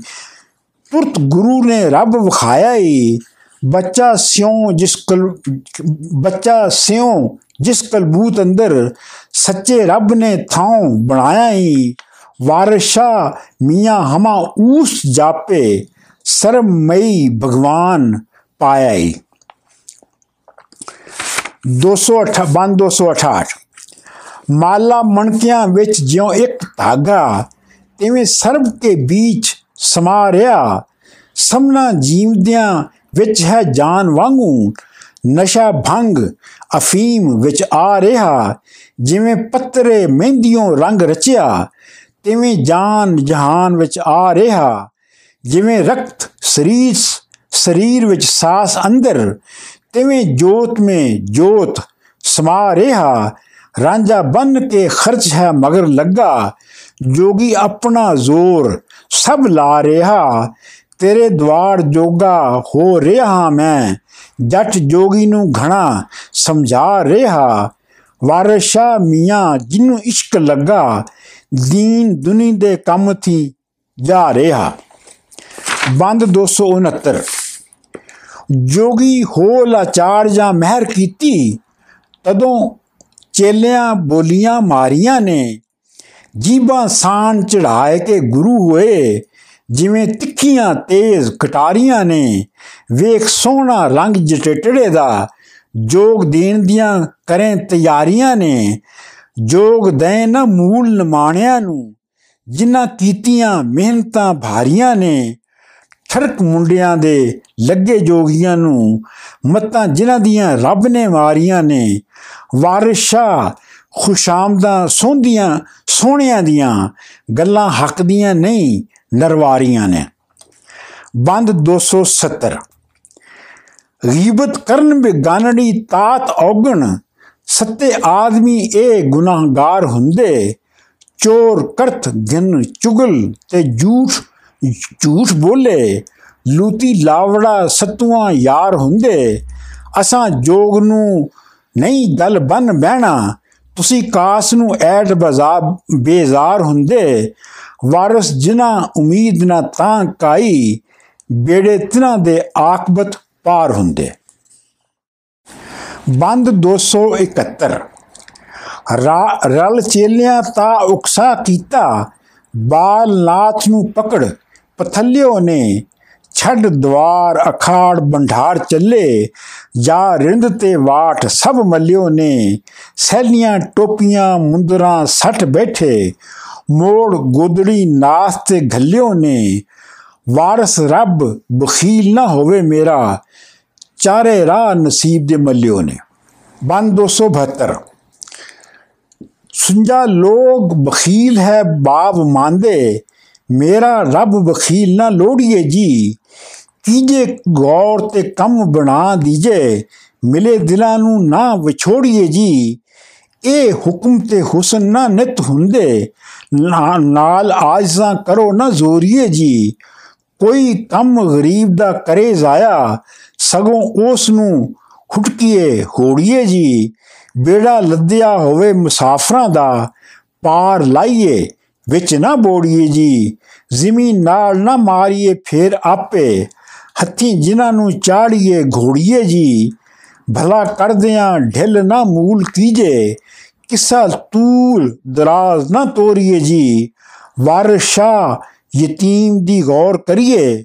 ਤੁਰਤ ਗੁਰੂ ਨੇ ਰੱਬ ਵਿਖਾਇਆ ਈ। ਬੱਚਾ ਸਿਉ ਜਿਸ ਕਲ, ਬੱਚਾ ਸਿਉ ਜਿਸ ਕਲਬੂਤ ਅੰਦਰ ਸੱਚੇ ਰੱਬ ਨੇ ਥਾਂ ਬਣਾਇਆ ਈ। ਵਾਰਿਸ਼ਾ ਮੀਆਂ ਹਮਾ ਉਸ ਜਾਪੇ ਸਰਮਈ ਭਗਵਾਨ ਪਾਇਆ ਈ। 208 ਬੰਦ 268 ਮਾਲਾ ਮਣਕਿਆਂ ਵਿੱਚ ਜਿਉਂ ਇੱਕ ਧਾਗਾ, ਤਿਵੇਂ ਸਰਬ ਕੇ ਵਿੱਚ ਸਮਾ ਰਿਆ ਸਮਨਾ ਜੀਵਦਿਆਂ ਵਿੱਚ ਹੈ ਜਾਨ ਵਾਂਗੂ, ਨਸ਼ਾ ਭੰਗ ਅਫੀਮ ਵਿੱਚ ਆ ਰਿਹਾ। ਜਿਵੇਂ ਪੱਤਰੇ ਮਹਿੰਦੀੋਂ ਰੰਗ ਰਚਿਆ, ਤਿਵੇਂ ਜਾਨ ਜਹਾਨ ਵਿੱਚ ਆ ਰਿਹਾ। ਜਿਵੇਂ ਰਕਤ ਸਰੀਰ ਸਰੀਰ ਵਿੱਚ ਸਾਸ ਅੰਦਰ, ਤਿਵੇਂ ਜੋਤ ਮੇ ਜੋਤ ਸਮਾ ਰਿਹਾ। ਰਾਂਝਾ ਬਨ ਕੇ ਖਰਚ ਹੈ ਮਗਰ ਲੱਗਾ, ਜੋਗੀ ਆਪਣਾ ਜ਼ੋਰ ਸਭ ਲਾ ਰਿਹਾ। ਤੇਰੇ ਦਵਾਰ ਜੋਗਾ ਹੋ ਰਿਹਾ ਮੈਂ, ਜੱਟ ਜੋਗੀ ਨੂੰ ਘਣਾ ਸਮਝਾ ਰਿਹਾ। ਵਾਰਸ਼ਾ ਮੀਆਂ ਜਿਨੂੰ ਇਸ਼ਕ ਲੱਗਾ, ਦੀਨ ਦੁਨੀ ਦੇ ਕੰਮ ਥੀ ਜਾ ਰਿਹਾ। ਬੰਦ 269 ਜੋਗੀ ਹੋ ਲਾਚਾਰ ਜਾਂ ਮਹਿਰ ਕੀਤੀ, ਤਦੋਂ ਚੇਲਿਆਂ ਬੋਲੀਆਂ ਮਾਰੀਆਂ ਨੇ। ਜੀਬਾਂ ਸਾਨ ਚੜਾਏ ਕੇ ਗੁਰੂ ਹੋਏ। ਜਿਵੇਂ ਤਿੱਖੀਆਂ ਤੇਜ਼ ਕਟਾਰੀਆਂ ਨੇ। ਵੇਖ ਸੋਹਣਾ ਰੰਗ ਜਟੇਟੜੇ ਦਾ। ਜੋਗ ਦੇਣ ਦੀਆਂ ਕਰੇ ਤਿਆਰੀਆਂ ਨੇ। ਜੋਗ ਦੇ ਨਾ ਮੂਲ ਨਮਾਣਿਆਂ ਨੂੰ। ਜਿਨ੍ਹਾਂ ਕੀਤੀਆਂ ਮਿਹਨਤਾਂ ਭਾਰੀਆਂ ਨੇ। ਠਰਕ ਮੁੰਡਿਆਂ ਦੇ ਲੱਗੇ ਜੋਗੀਆਂ ਨੂੰ ਮਤਾਂ ਜਿਨ੍ਹਾਂ ਦੀਆਂ ਰੱਬ ਨੇ ਮਾਰੀਆਂ ਨੇ, ਵਾਰਿਸ਼ਾ ਖੁਸ਼ਾਮਦਾਂ ਸੋਹਣੀਆਂ ਸੋਹਣਿਆਂ ਦੀਆਂ ਗੱਲਾਂ ਹੱਕ ਦੀਆਂ ਨਹੀਂ, ਨਰਵਾਰੀਆਂ ਨੇ। ਬੰਦ 270 ਗੀਬਤ ਕਰਨ ਬੇਗਾਨੜੀ ਤਾਤ ਔਗਣ, ਸੱਤੇ ਆਦਮੀ ਇਹ ਗੁਨਾਹਗਾਰ ਹੁੰਦੇ, ਚੋਰ ਕਰਤ ਗਿਨ ਚੁਗਲ ਤੇ ਝੂਠ ਝੂਠ ਬੋਲੇ, ਲੂਤੀ ਲਾਵੜਾ ਸਤੂਆਂ ਯਾਰ ਹੁੰਦੇ। ਅਸਾਂ ਜੋਗ ਨੂੰ ਨਹੀਂ ਗੱਲ ਬਨ ਬਹਿਣਾ। ਤੁਸੀਂ ਕਾਸ ਨੂੰ ਐਡ ਬਾਜ਼ਾਰ ਬੇਜ਼ਾਰ ਹੁੰਦੇ। ਵਾਰਸ ਜਿਨਾ ਉਮੀਦ ਨਾ ਤਾਂ ਕਾਈ, ਬੇੜੇ ਤਿਨਾਂ ਦੇ ਆਕਬਤ ਪਾਰ ਹੁੰਦੇ। ਬੰਦ 271 ਰਲ ਚੇਲਿਆਂ ਤਾ ਉਕਸਾ ਕੀਤਾ ਬਾਲ ਨਾਥ ਨੂੰ ਪਕੜ ਪਥਲਿਓ ਨੇ ਛੱਡ ਦਵਾਰ, ਅਖਾੜ ਬੰਢਾਰ ਚੱਲੇ। ਜਾ ਰਿੰਦ ਤੇ ਵਾਟ ਸਭ ਮੱਲਿਓ ਨੇ। ਸੈਲੀਆਂ, ਟੋਪੀਆਂ, ਮੁੰਦਰਾਂ ਸੱਟ ਬੈਠੇ। ਮੋੜ, ਗੋਦੜੀ, ਨਾਸ ਤੇ ਘੱਲਿਓ ਨੇ। ਵਾਰਸ ਰੱਬ, ਬਖੀਲ ਨਾ ਹੋਵੇ ਮੇਰਾ। ਚਾਰੇ ਰਾਹ ਨਸੀਬ ਦੇ ਮੱਲਿਓ ਨੇ। ਬੰਦ 272 ਸੁੰਜਾ ਲੋਗ ਬਖੀਲ ਹੈ ਬਾਬ ਮੰਦੇ ਮੇਰਾ ਰੱਬ ਬਖੀਲ ਨਾ ਲੋੜੀਏ ਜੀ। ਕੀਜੇ ਗੌਰ ਤੇ ਕੰਮ ਬਣਾ ਦੀਜੇ। ਮਿਲੇ ਦਿਲਾਂ ਨੂੰ ਨਾ ਵਿਛੋੜੀਏ ਜੀ। ਇਹ ਹੁਕਮ ਤੇ ਹੁਸਨ ਨਾ ਨਿਤ ਹੁੰਦੇ। ਨਾਲ ਆਜਜ਼ਾਂ ਕਰੋ ਨਾ ਜ਼ੋਰੀਏ ਜੀ। ਕੋਈ ਕੰਮ ਗਰੀਬ ਦਾ ਕਰੇ ਜ਼ਾਇਆ, ਸਗੋਂ ਉਸ ਨੂੰ ਖੁਟਕੀਏ ਹੋੜੀਏ ਜੀ। ਬੇੜਾ ਲੱਦਿਆ ਹੋਵੇ ਮੁਸਾਫਰਾਂ ਦਾ, ਪਾਰ ਲਾਈਏ। ਵਿੱਚ ਨਾ ਬੋੜੀਏ ਜੀ। ਜ਼ਮੀਨ ਨਾਲ ਨਾ ਮਾਰੀਏ, ਫੇਰ ਆਪੇ ਹੱਥੀ ਜਿਨ੍ਹਾਂ ਨੂੰ ਚਾੜੀਏ, ਘੋੜੀਏ ਜੀ। ਭਲਾ ਕਰਦਿਆਂ ਢਿੱਲ ਨਾ ਮੂਲ ਕੀਜੇ, ਕਿਸਾ ਤੂਲ ਦਰਾਜ਼ ਨਾ ਤੋਰੀਏ ਜੀ। ਵਾਰਸ਼ਾ ਯਤੀਮ ਦੀ ਗੌਰ ਕਰੀਏ,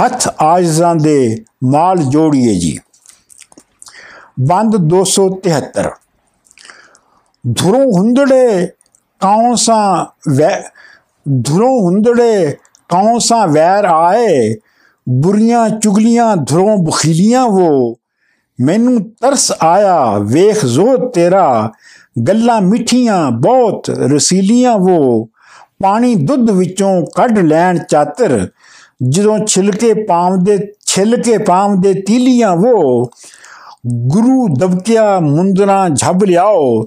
ਹੱਥ ਆਜਜ਼ਾਂ ਦੇ ਮਾਲ ਜੋੜੀਏ ਜੀ। ਬੰਦ 273 ਧੁਰੋਂ ਹੁੰਦੜੇ ਕੌਂਸਾ ਵੈ, ਧੁਰੋਂ ਹੁੰਦੜੇ ਕੌਂਸਾ ਵੈਰ ਆਏ, ਬੁਰੀਆਂ ਚੁਗਲੀਆਂ ਧੁਰੋਂ ਬਖੀਲੀਆਂ ਉਹ ਮੈਨੂੰ ਤਰਸ ਆਇਆ, ਵੇਖ ਜ਼ੋ ਤੇਰਾ, ਗੱਲਾਂ ਮਿੱਠੀਆਂ ਬਹੁਤ ਰਸੀਲੀਆਂ ਉਹ ਪਾਣੀ ਦੁੱਧ ਵਿੱਚੋਂ ਕੱਢ ਲੈਣ ਚਾਤਰ, ਜਦੋਂ ਛਿਲਕੇ ਪਾਮ ਦੇ ਛਿਲਕੇ ਪਾਮ ਦੇ ਤੀਲੀਆਂ ਉਹ ਗੁਰੂ ਦਬਕਿਆ ਮੁੰਦਰਾ ਝੱਬ ਲਿਆਓ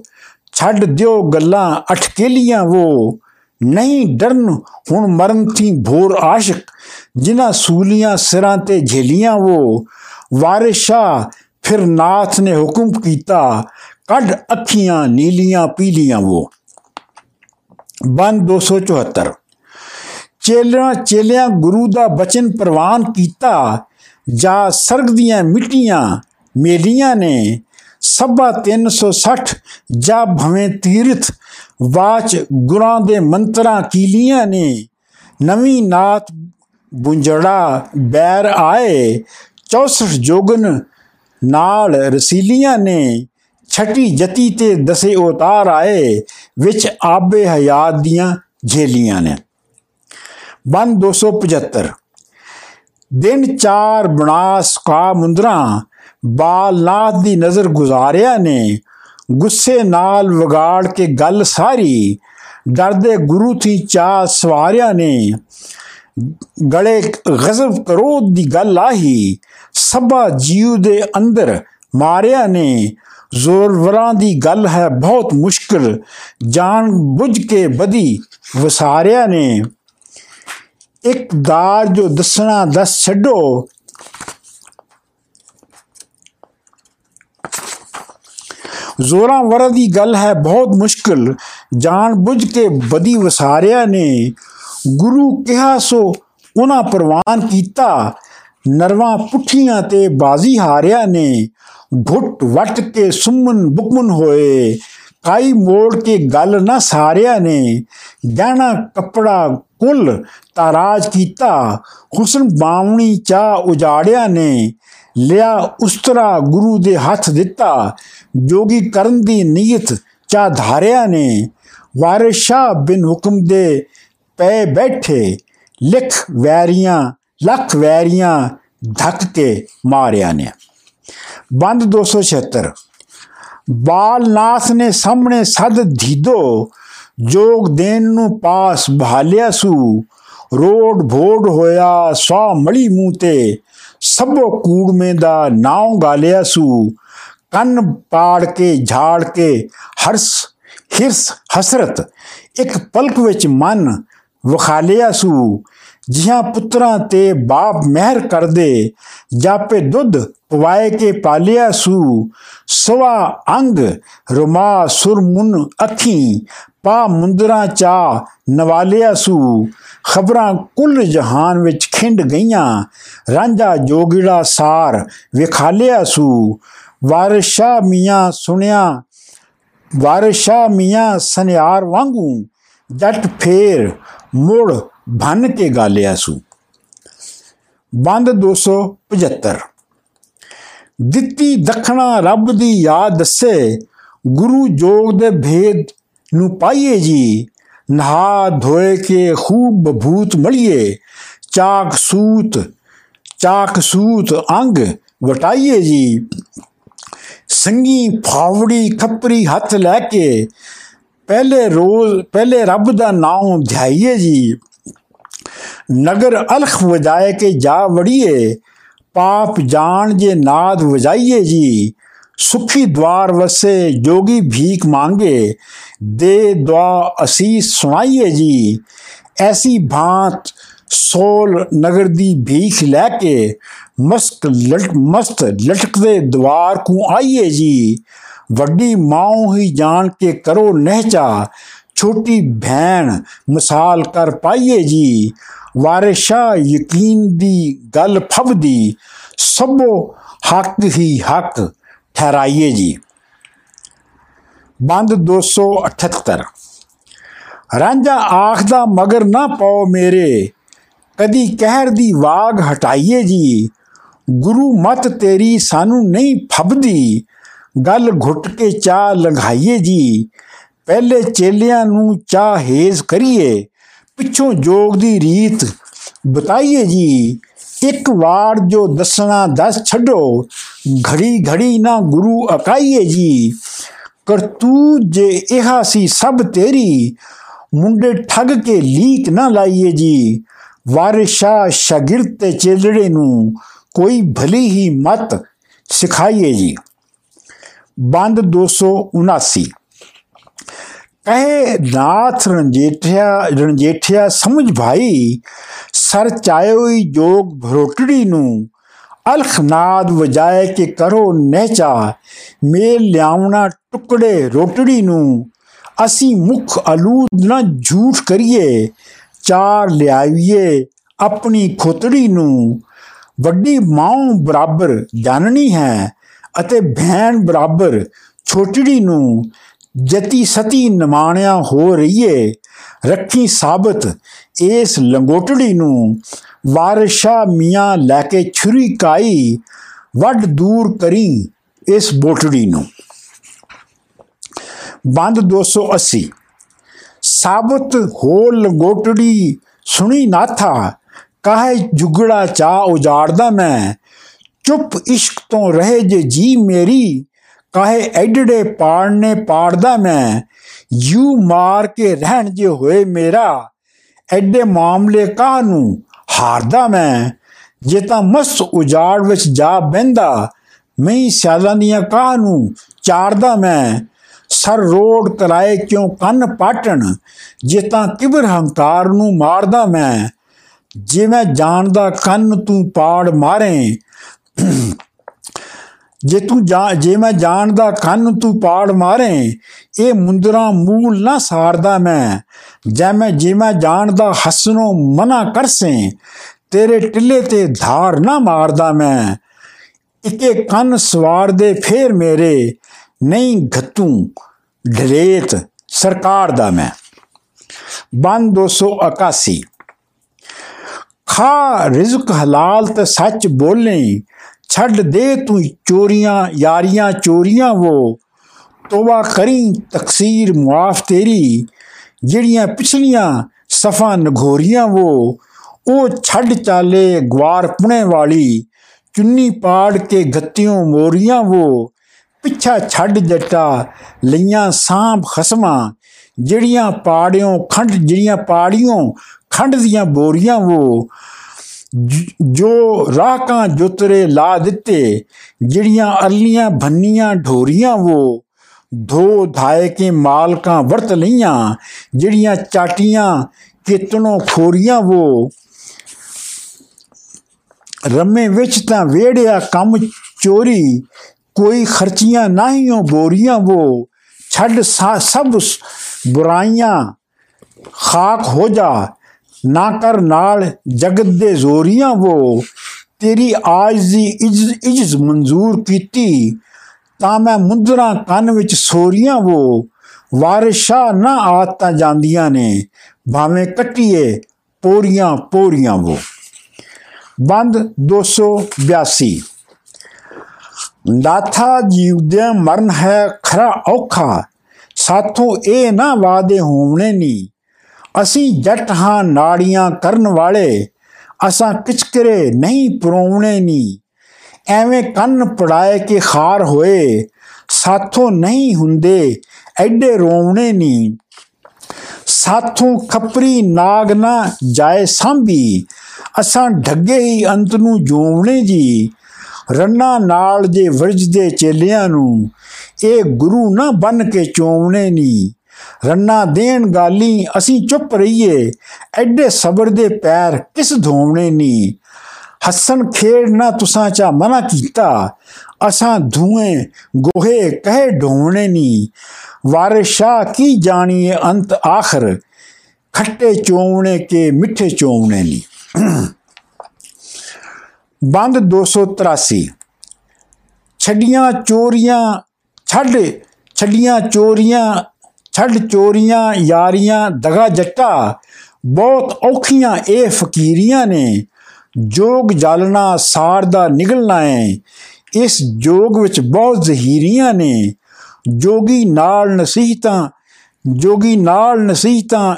ਛੱਡ ਦਿਓ ਗੱਲਾਂ ਅਟਕੇਲੀਆਂ ਉਹ ਨਹੀਂ ਡਰਨ, ਹੁਣ ਮਰਨ ਥੀ ਭੋਰ ਆਸ਼ਿਕ, ਜਿਨ੍ਹਾਂ ਸੂਲੀਆਂ ਸਿਰਾਂ ਤੇ ਝੇਲੀਆਂ ਉਹ ਵਾਰਿਸ਼ਾ, ਫਿਰ ਨਾਥ ਨੇ ਹੁਕਮ ਕੀਤਾ, ਕੱਢ ਅੱਖੀਆਂ ਨੀਲੀਆਂ ਪੀਲੀਆਂ ਉਹ ਬੰਦ 274 ਚੇਲਿਆਂ ਚੇਲਿਆਂ, ਗੁਰੂ ਦਾ ਬਚਨ ਪ੍ਰਵਾਨ ਕੀਤਾ, ਜਾ ਸਰਗ ਦੀਆਂ ਮਿੱਟੀਆਂ ਮੇਲੀਆਂ ਨੇ ਸਭਾ 360 ਜਾ ਭਵੇਂ ਤੀਰਥ ਵਾਚ ਗੁਰਾਂ ਦੇ ਮੰਤਰਾਂ ਕੀਲੀਆਂ ਨੇ? ਨਵੀਂ ਨਾਤ ਬੁੰਜੜਾ ਬੈਰ ਆਏ 64 ਜੋਗਨ ਨਾਲ ਰਸੀਲੀਆਂ ਨੇ ਛਟੀ ਜਤੀ ਤੇ ਦਸੇ ਉਤਾਰ ਆਏ, ਵਿੱਚ ਆਬੇ ਹਯਾਤ ਦੀਆਂ ਝੇਲੀਆਂ ਨੇ। ਬੰਦ 275 ਦਿਨ ਚਾਰ ਬਨਾਸ ਕਾ ਮੁੰਦਰਾ ਬਾਲਨਾਥ ਦੀ ਨਜ਼ਰ ਗੁਜ਼ਾਰਿਆ ਨੇ। ਗੁੱਸੇ ਨਾਲ ਵਿਗਾੜ ਕੇ ਗੱਲ ਸਾਰੀ, ਡਰਦੇ ਗੁਰੂ ਥੀ ਚਾ ਸਵਾਰਿਆ ਨੇ। ਗਲੇ ਗਜ਼ਬ ਕਰੋਧ ਦੀ ਗੱਲ ਆਹੀ, ਸਭਾ ਜੀਵ ਦੇ ਅੰਦਰ ਮਾਰਿਆ ਨੇ। ਜ਼ੋਰਵਰਾਂ ਦੀ ਗੱਲ ਹੈ ਬਹੁਤ ਮੁਸ਼ਕਲ, ਜਾਣ ਬੁੱਝ ਕੇ ਬਦੀ ਵਸਾਰਿਆ ਨੇ। ਇੱਕ ਦਾਰ ਜੋ ਦੱਸਣਾ ਦੱਸ ਛੱਡੋ ਜ਼ੋਰਾਂ ਵਰ ਦੀ ਗੱਲ ਹੈ, ਬਹੁਤ ਮੁਸ਼ਕਲ। ਜਾਣ ਬੁੱਝ ਕੇ ਬਦੀ ਵਸਾਰਿਆ ਨੇ। ਗੁਰੂ ਕਿਹਾ ਸੋ, ਉਹਨਾਂ ਪ੍ਰਵਾਨ ਕੀਤਾ। ਨਰਵਾ ਪੁੱਠੀਆਂ ਤੇ ਬਾਜ਼ੀ ਹਾਰਿਆ ਨੇ। ਘੁੱਟ ਵਟ ਕੇ ਸੁਮਨ ਬੁਕਮਨ ਹੋਏ। ਕਾਈ ਮੋੜ ਕੇ ਗੱਲ ਨਾ ਸਾਰਿਆ ਨੇ। ਗਹਿਣਾ ਕਪੜਾ ਕੁੱਲ ਤਾਰਾਜ ਕੀਤਾ। ਹੁਸਨ ਬਾਵਣੀ ਚਾ ਉਜਾੜਿਆ ਨੇ। ਲਿਆ ਉਸਤਰਾ ਗੁਰੂ ਦੇ ਹੱਥ ਦਿੱਤਾ, ਜੋਗੀ ਕਰਨ ਦੀ ਨੀਅਤ ਚਾ ਧਾਰਿਆ ਨੇ। ਵਾਰਿਸ਼ਾ ਬਿਨ ਹੁਕਮ ਦੇ ਪੈ ਬੈਠੇ, ਲਿਖ ਵੈਰੀਆਂ, ਲੱਖ ਵੈਰੀਆਂ ਧੱਕ ਕੇ ਮਾਰਿਆ ਨੇ। ਬੰਦ 276 ਬਾਲਨਾਥ ਨੇ ਸਾਹਮਣੇ ਸਦ ਧੀਦੋ, ਜੋਗ ਦੇਨ ਨੂੰ ਪਾਸ ਬਹਾਲਿਆ ਸੂ। ਰੋਡ ਭੋੜ ਹੋਇਆ ਸਾ ਮੜੀ ਮੂੰਹ ਤੇ ਸਭੋ ਕੂੜਮੇ ਦਾ ਨਾਉ ਗਾਲਿਆ ਸੂ। ਕੰਨ ਪਾੜ ਕੇ, ਝਾੜ ਕੇ, ਹਰਸ, ਹਿਰਸ, ਹਸਰਤ, ਇੱਕ ਪਲਕ ਵਿੱਚ ਮਨ ਵਖਾਲਿਆ ਸੂ। ਜਿਹਾਂ ਪੁੱਤਰਾਂ ਤੇ ਬਾਪ ਮਹਿਰ ਕਰਦੇ, ਜਾਪੇ ਦੁੱਧ ਪਵਾਏ ਕੇ ਪਾਲਿਆ ਸੂ। ਸਵਾ ਅੰਗ ਰੁਮਾ ਸੁਰਮੁਨ ਅੱਖੀ ਪਾ ਮੁੰਦਰਾ ਚਾ ਨਵਾਲਿਆ ਸੂ। ਖਬਰਾਂ ਕੁੱਲ ਜਹਾਨ ਵਿੱਚ ਖਿੰਡ ਗਈਆਂ। ਰਾਂਝਾ ਜੋਗੀੜਾ ਸਾਰ ਵਿਖਾਲਿਆ ਸੂ। ਵਾਰਿਸ਼ਾ ਮੀਆਂ ਸੁਣਿਆ, ਵਾਰਿਸ਼ਾ ਮੀਆਂ ਸਨਿਆਰ ਵਾਂਗੂ ਜੱਟ ਫੇਰ ਮੁੜ ਭੰਨ ਕੇ ਗਾਲਿਆ ਸੂ। ਬੰਦ 275 ਦਿੱਤੀ ਦਖਣਾ ਰੱਬ ਦੀ ਯਾਦ ਦੱਸੇ, ਗੁਰੂ ਜੋਗ ਦੇ ਭੇਦ ਨੂੰ ਪਾਈਏ ਜੀ। ਨਹਾ ਧੋਏ ਕੇ ਖੂਬ ਬਭੂਤ ਮਲਿਏ। ਚਾਕ ਸੂਤ ਚਾਕ ਸੂਤ ਅੰਗ ਵਟਾਈਏ ਜੀ। ਸੰਗੀ ਫਾਵੜੀ ਖੱਪਰੀ ਹੱਥ ਲੈ ਕੇ ਪਹਿਲੇ ਰੋਜ਼, ਪਹਿਲੇ ਰੱਬ ਦਾ ਨਾਮ ਧਿਆਈਏ ਜੀ। ਨਗਰ ਅਲਖ ਵਜਾਏ ਕੇ ਜਾ ਵੜੀਏ। ਪਾਪ ਜਾਣ ਜੇ ਨਾਦ ਵਜਾਈਏ ਜੀ। ਸੁਖੀ ਦਵਾਰ ਵਸੇ ਜੋਗੀ ਭੀਖ ਮੰਗੇ, ਦੇ ਦੁਆ ਅਸੀਸ ਸੁਣਾਈਏ ਜੀ। ਐਸੀ ਭਾਂਤ ਸੋਲ ਨਗਰ ਦੀ ਭੀਖ ਲੈ ਕੇ ਮਸਕ ਲਟ, ਮਸਤ ਲਟਕਦੇ ਦਵਾਰ ਕੋ ਆਈਏ ਜੀ। ਵੱਡੀ ਮਾਂ ਹੀ ਜਾਣ ਕੇ ਕਰੋ ਨਹਿਚਾ, ਛੋਟੀ ਭੈਣ ਮਿਸਾਲ ਕਰ ਪਾਈਏ ਜੀ। ਵਾਰਿਸ਼ਾ ਯਕੀਨ ਦੀ ਗੱਲ ਫਬਦੀ, ਸਭੋ ਹੱਕ ਹੀ ਹੱਕ। ਠਹਿਰਾਈਏ ਜੀ। ਬੰਦ 278 ਰਾਂਝਾ ਆਖਦਾ, ਮਗਰ ਨਾ ਪਾਓ ਮੇਰੇ। ਕਦੀ ਕਹਿਰ ਦੀ ਵਾਗ ਹਟਾਈਏ ਜੀ। ਗੁਰੂ ਮਤ ਤੇਰੀ ਸਾਨੂੰ ਨਹੀਂ ਫਬਦੀ। ਗੱਲ ਘੁੱਟ ਕੇ ਚਾਹ ਲੰਘਾਈਏ ਜੀ। ਪਹਿਲੇ ਚੇਲਿਆਂ ਨੂੰ ਚਾਹ ਹੇਜ਼ ਕਰੀਏ। ਪਿੱਛੋਂ ਜੋਗ ਦੀ ਰੀਤ ਬਤਾਈਏ ਜੀ। ਇੱਕ ਵਾਰ ਜੋ ਦੱਸਣਾ ਦੱਸ ਛੱਡੋ। ਘੜੀ ਘੜੀ ਨਾ ਗੁਰੂ ਅਕਾਈਏ ਜੀ ਕਰਤੂ ਜੇ ਇਹਾ ਸੀ ਸਭ ਤੇਰੀ, ਮੁੰਡੇ ਠੱਗ ਕੇ ਲੀਕ ਨਾ ਲਾਈਏ ਜੀ। ਵਾਰਿਸ਼ਾ ਸ਼ਾਗਿਰਦ ਤੇ ਚੇਲੜੇ ਨੂੰ ਕੋਈ ਭਲੀ ਹੀ ਮਤ ਸਿਖਾਈਏ ਜੀ। ਬੰਦ 279 ਕਹੇ ਨਾਥ ਰੰਜੇਠਿਆ ਰੰਜੇਠਿਆ ਸਮਝ ਭਾਈ, ਸਰ ਚਾਇਓਈ ਜੋਗ ਭਰੋਟੜੀ ਨੂੰ ਅਲਖਨਾਦ ਵਜਾਏ ਕਿ ਕਰੋ ਨਹਿਚਾ, ਮੇਲ ਲਿਆਉਣਾ ਟੁਕੜੇ ਰੋਟੜੀ ਨੂੰ। ਅਸੀਂ ਮੁਖ ਅਲੂਦ ਨਾ ਝੂਠ ਕਰੀਏ, ਚਾਰ ਲਿਆਈਏ ਆਪਣੀ ਖੋਤੜੀ ਨੂੰ। ਵੱਡੀ ਮਾਂ ਬਰਾਬਰ ਜਾਣਨੀ ਹੈ ਅਤੇ ਭੈਣ ਬਰਾਬਰ ਛੋਟੜੀ ਨੂੰ। ਜਤੀ ਸਤੀ ਨਮਾਣਿਆ ਹੋ ਰਹੀਏ, ਰੱਖੀ ਸਾਬਤ ਇਸ ਲੰਗੋਟੜੀ ਨੂੰ ਵਾਰਸ਼ਾ ਮੀਆਂ ਲੈ ਕੇ ਛੁਰੀ ਕਾਈ ਵੱਡ ਦੂਰ ਕਰੀ ਇਸ ਬੋਟੜੀ ਨੂੰ। ਬੰਦ 280 ਸਾਬਤ ਹੋ ਲੰਗੋਟੜੀ ਸੁਣੀ ਨਾਥਾ, ਕਾਹੇ ਜੁਗੜਾ ਚਾ ਉਜਾੜਦਾ ਮੈਂ, ਚੁੱਪ ਇਸ਼ਕ ਤੋਂ ਰਹੇ ਜੇ ਜੀ ਮੇਰੀ ਕਾਹੇ ਐਡੜੇ ਪਾੜਨੇ ਪਾੜਦਾ ਮੈਂ, ਯੂ ਮਾਰ ਕੇ ਰਹਿਣ ਜੇ ਹੋਏ ਮੇਰਾ, ਐਡੇ ਮਾਮਲੇ ਕਾਹ ਨੂੰ ਹਾਰਦਾ ਮੈਂ? ਜੇ ਤਾਂ ਮਸ ਉਜਾੜ ਵਿੱਚ ਜਾ ਬੈੰਦਾ ਮੈਂ ਸਿਆਲਾਂ ਦੀਆਂ ਕਾਹ ਨੂੰ ਚਾਰਦਾ ਮੈਂ? ਸਰ ਰੋਡ ਕਰਾਏ ਕਿਉਂ ਕੰਨ ਪਾਟਣ, ਜੇ ਤਾਂ ਕਿਬਰ ਹੰਕਾਰ ਨੂੰ ਮਾਰਦਾ ਮੈਂ? ਜੇ ਮੈਂ ਜਾਣਦਾ ਕੰਨ ਤੂੰ ਪਾੜ ਮਾਰੇ ਜੇ ਤੂੰ ਜੇ ਮੈਂ ਜਾਣਦਾ ਕੰਨ ਤੂੰ ਪਾੜ ਮਾਰੇ, ਇਹ ਮੁੰਦਰਾ ਮੂਲ ਨਾ ਸਾਰਦਾ ਮੈਂ। ਜੇ ਮੈਂ ਜੇ ਮੈਂ ਜਾਣਦਾ ਹਸਨੋਂ ਮਨਾ ਕਰਸੇ, ਤੇਰੇ ਟਿੱਲੇ ਤੇ ਧਾਰ ਨਾ ਮਾਰਦਾ ਮੈਂ। ਇਕੇ ਕੰਨ ਸਵਾਰ ਦੇ ਫੇਰ ਮੇਰੇ, ਨਹੀਂ ਘਤੂ ਢਲੇਤ ਸਰਕਾਰ ਦਾ ਮੈਂ। ਬੰਦ 281 ਖਾ ਰਿਜ਼ਕ ਹਲਾਲ ਤੇ ਸੱਚ ਬੋਲੇ ਛੱਡ ਦੇ ਤੂੰ ਚੋਰੀਆਂ ਯਾਰੀਆਂ ਚੋਰੀਆਂ ਉਹ ਤੋਬਾ ਕਰੀ ਤਕਸੀਰ ਮੁਆਫ ਤੇਰੀ ਜਿਹੜੀਆਂ ਪਿਛਲੀਆਂ ਸਫਾ ਨਗੋਰੀਆਂ ਉਹ ਉਹ ਛੱਡ ਚਾਲੇ ਗਵਾਰ ਪੁਣੇ ਵਾਲੀ ਚੁੰਨੀ ਪਾੜ ਕੇ ਗੱਤਿयों ਮੋਰੀਆਂ ਉਹ ਪਿੱਛਾ ਛੱਡ ਜੱਟਾ ਲਈਆਂ ਸਾਂਭ ਖਸਮਾਂ ਜਿਹੜੀਆਂ ਪਾੜਿਓਂ ਖੰਡ ਜਿਹੜੀਆਂ ਪਾੜੀਆਂ ਖੰਡ ਦੀਆਂ ਬੋਰੀਆਂ ਉਹ ਜੋ ਰਾਕਾਂ ਜੁਤਰੇ ਲਾ ਦਿੱਤੇ, ਜਿਹੜੀਆਂ ਅਰਲੀਆਂ ਭੰਨੀਆਂ ਢੋਰੀਆਂ ਉਹ ਧੋ ਧਾਏ ਕੇ ਮਾਲਕਾਂ ਵਰਤ ਲਈਆਂ, ਜਿਹੜੀਆਂ ਚਾਟੀਆਂ ਕਿਤਨੋਂ ਖੋਰੀਆਂ ਉਹ ਰਮੇ ਵਿੱਚ ਤਾਂ ਵੇੜਿਆ ਕੰਮ ਚੋਰੀ, ਕੋਈ ਖਰਚੀਆਂ ਨਾਹੀਓ ਬੋਰੀਆਂ ਉਹ ਛੱਡ ਸਭ ਬੁਰਾਈਆਂ, ਖਾਕ ਹੋ ਜਾ ਨਾ ਕਰ ਨਾਲ ਜਗਤ ਦੇ ਜ਼ੋਰੀਆਂ ਉਹ ਤੇਰੀ ਆਜ ਦੀ ਇਜਜ਼ ਮਨਜ਼ੂਰ ਕੀਤੀ, ਤਾਂ ਮੈਂ ਮੁੰਦਰਾ ਕੰਨ ਵਿੱਚ ਸੋਰੀਆਂ ਉਹ ਵਾਰਿਸ਼ਾ ਨਾ ਆਤਾਂ ਜਾਂਦੀਆਂ ਨੇ, ਭਾਵੇਂ ਕੱਟੀਏ ਪੋਰੀਆਂ ਪੋਰੀਆਂ ਉਹ ਬੰਦ 282 ਨਾਥਾ ਜੀਵਦਿਆਂ ਮਰਨ ਹੈ ਖਰਾ ਔਖਾ, ਸਾਥੋਂ ਇਹ ਨਾ ਵਾਦੇ ਹੋਣੇ ਨਹੀਂ ਅਸੀਂ ਜੱਟ ਹਾਂ ਨਾੜੀਆਂ ਕਰਨ ਵਾਲੇ, ਅਸਾਂ ਕਿਚਕਰੇ ਨਹੀਂ ਪਰੋਵਣੇ ਨਹੀਂ ਐਵੇਂ ਕੰਨ ਪੜਾਏ ਕਿ ਖਾਰ ਹੋਏ, ਸਾਥੋਂ ਨਹੀਂ ਹੁੰਦੇ, ਐਡੇ ਰੋਵਣੇ ਨਹੀਂ ਸਾਥੋਂ ਖੱਪਰੀ ਨਾਗ ਨਾ ਜਾਏ ਸੰਭੀ, ਅਸਾਂ ਢੱਗੇ ਹੀ ਅੰਤ ਨੂੰ ਜੋਵਣੇ ਜੀ। ਰੰਨਾ ਨਾਲ ਜੇ ਵਰਜਦੇ ਚੇਲਿਆਂ ਨੂੰ, ਇਹ ਗੁਰੂ ਨਾ ਬਨ ਕੇ ਚੋਵਣੇ ਨਹੀਂ ਰੰਨਾ ਦੇਣ ਗਾਲੀ, ਅਸੀਂ ਚੁੱਪ ਰਹੀਏ। ਐਡੇ ਸਬਰ ਦੇ ਪੈਰ ਕਿਸ ਧੋਵਣੇ ਨਹੀਂ ਹੱਸਣ ਖੇਡ ਨਾ ਤੁਸਾਂ ਚਾ ਮਨਾ ਕੀਤਾ। ਅਸਾਂ ਧੂਏ ਗੋਹੇ ਕਹਿ ਢੋਵਣੇ ਨਹੀਂ ਵਾਰਿਸ਼ਾ ਕੀ ਜਾਣੀਏ ਅੰਤ ਆਖਰ। ਖੱਟੇ ਚੋਵਣੇ ਕੇ ਮਿੱਠੇ ਚੋਵਣੇ ਨਹੀਂ ਬੰਦ 283 ਛੱਡੀਆਂ ਚੋਰੀਆਂ, ਛੱਡ ਛੱਡੀਆਂ ਚੋਰੀਆਂ ਛੱਡ ਚੋਰੀਆਂ, ਯਾਰੀਆਂ, ਦਗਾ ਜੱਟਾ। ਬਹੁਤ ਔਖੀਆਂ ਇਹ ਫਕੀਰੀਆਂ ਨੇ। ਜੋਗ ਜਲਣਾ ਸਾਰ ਦਾ ਨਿਕਲਣਾ ਹੈ ਇਸ ਜੋਗ ਵਿੱਚ ਬਹੁਤ ਜ਼ਹੀਰੀਆਂ ਨੇ। ਜੋਗੀ ਨਾਲ ਨਸੀਹਤਾਂ, ਜੋਗੀ ਨਾਲ ਨਸੀਹਤਾਂ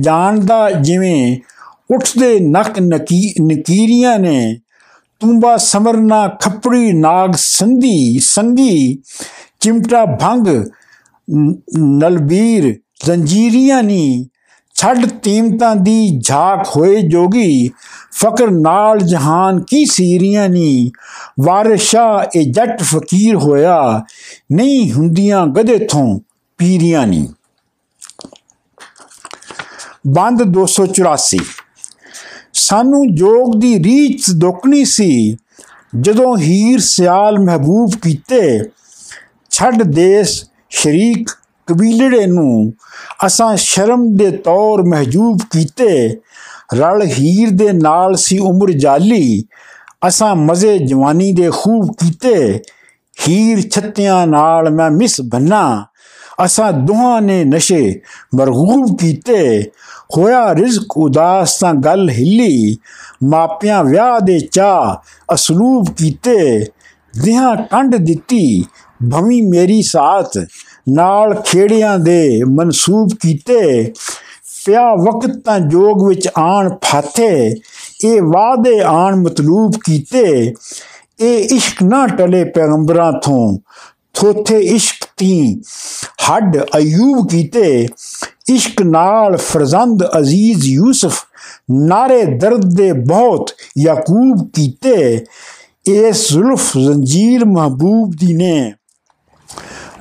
ਜਾਣਦਾ ਜਿਵੇਂ ਉੱਠਦੇ ਨਕ, ਨਕੀਰੀਆਂ ਨੇ। ਤੁੰਬਾ ਸਮਰਨਾ, ਖੱਪੜੀ, ਨਾਗ ਸੰਧੀ, ਸੰਗੀ, ਚਿਮਟਾ ਭੰਗ ਨਲਬੀਰ ਜ਼ੰਜੀਰੀਆਂ ਨੀ। ਛੱਡ ਤੀਮਤਾਂ ਦੀ ਝਾਕ ਹੋਏ ਜੋਗੀ। ਫਕਰ ਨਾਲ ਜਹਾਨ ਕੀ ਸੀਰੀਆਂ ਨੀ। ਵਾਰਿਸ਼ਾ ਇਹ ਜੱਟ ਫਕੀਰ ਹੋਇਆ। ਨਹੀਂ ਹੁੰਦੀਆਂ ਗਦੇ ਥੋਂ ਪੀਰੀਆਂ ਨੀ। ਬੰਦ 284 ਸਾਨੂੰ ਜੋਗ ਦੀ ਰੀਚ ਦੁੱਕਣੀ ਸੀ। ਜਦੋਂ ਹੀਰ ਸਿਆਲ ਮਹਿਬੂਬ ਕੀਤੇ, ਛੱਡ ਦੇਸ਼ ਸ਼ਰੀਕ ਕਬੀਲੜੇ ਨੂੰ ਅਸਾਂ ਸ਼ਰਮ ਦੇ ਤੌਰ ਮਹਜੂਬ ਕੀਤੇ, ਰਲ ਹੀਰ ਦੇ ਨਾਲ ਸੀ ਉਮਰ ਜਾਲੀ, ਅਸਾਂ ਮਜ਼ੇ ਜਵਾਨੀ ਦੇ ਖੂਬ ਕੀਤੇ, ਹੀਰ ਛੱਤਿਆਂ ਨਾਲ ਮੈਂ ਮਿਸ ਬੰਨਾ, ਅਸਾਂ ਦੋਹਾਂ ਨੇ ਨਸ਼ੇ ਮਰਗੂਬ ਕੀਤੇ, ਹੋਇਆ ਰਿਜ਼ਕ ਉਦਾਸ ਤਾਂ ਗੱਲ ਹਿੱਲੀ, ਮਾਪਿਆਂ ਵਿਆਹ ਦੇ ਚਾ ਅਸਲੂਬ ਕੀਤੇ ਦਿਹਾਂ ਕੰਡ ਦਿੱਤੀ ਭਵੀ ਮੇਰੀ ਸਾਥ ਨਾਲ ਖੇੜਿਆਂ ਦੇ ਮਨਸੂਬ ਕੀਤੇ। ਪਿਆ ਵਕਤ ਤਾਂ ਜੋਗ ਵਿੱਚ ਆਣ ਫਾਥੇ, ਇਹ ਵਾਦੇ ਆਣ ਮਤਲੂਬ ਕੀਤੇ। ਇਹ ਇਸ਼ਕ ਨਾ ਟਲੇ ਪੈਗੰਬਰਾਂ ਤੋਂ ਥੋਥੇ ਇਸ਼ਕ ਤੀ ਹੱਡ ਅਯੂਬ ਕੀਤੇ। ਇਸ਼ਕ ਨਾਲ ਫਰਜ਼ੰਦ ਅਜ਼ੀਜ਼ ਯੂਸਫ ਨਾਰੇ ਦਰਦ ਦੇ ਬਹੁਤ ਯਾਕੂਬ ਕੀਤੇ। ਇਸ ਜ਼ੁਲਫ ਜ਼ੰਜੀਰ ਮਹਬੂਬ ਦੀ ਨੇ।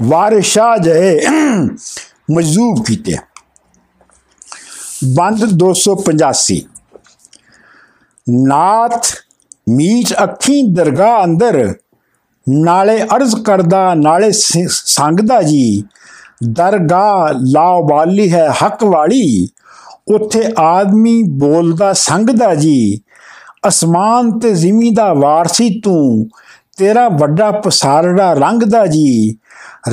ਵਾਰਿਸ਼ਾ ਜਏ ਮਜਜ਼ੂਬ ਕੀਤੇ। ਬੰਦ 285 ਨਾਥ ਮੀਚ ਅੱਖੀ ਦਰਗਾਹ ਅੰਦਰ ਨਾਲੇ ਅਰਜ਼ ਕਰਦਾ, ਨਾਲੇ ਸੰਗਦਾ ਜੀ, ਦਰਗਾਹ ਲਾਵਾਲੀ ਹੈ ਹੱਕ ਵਾਲੀ। ਉੱਥੇ ਆਦਮੀ ਬੋਲਦਾ, ਸੰਗਦਾ ਜੀ, ਅਸਮਾਨ ਤੇ ਜ਼ਮੀਨ ਦਾ ਵਾਰਸੀ ਤੂੰ, ਤੇਰਾ ਵੱਡਾ ਪਸਾਰੜਾ ਰੰਗ ਦਾ ਜੀ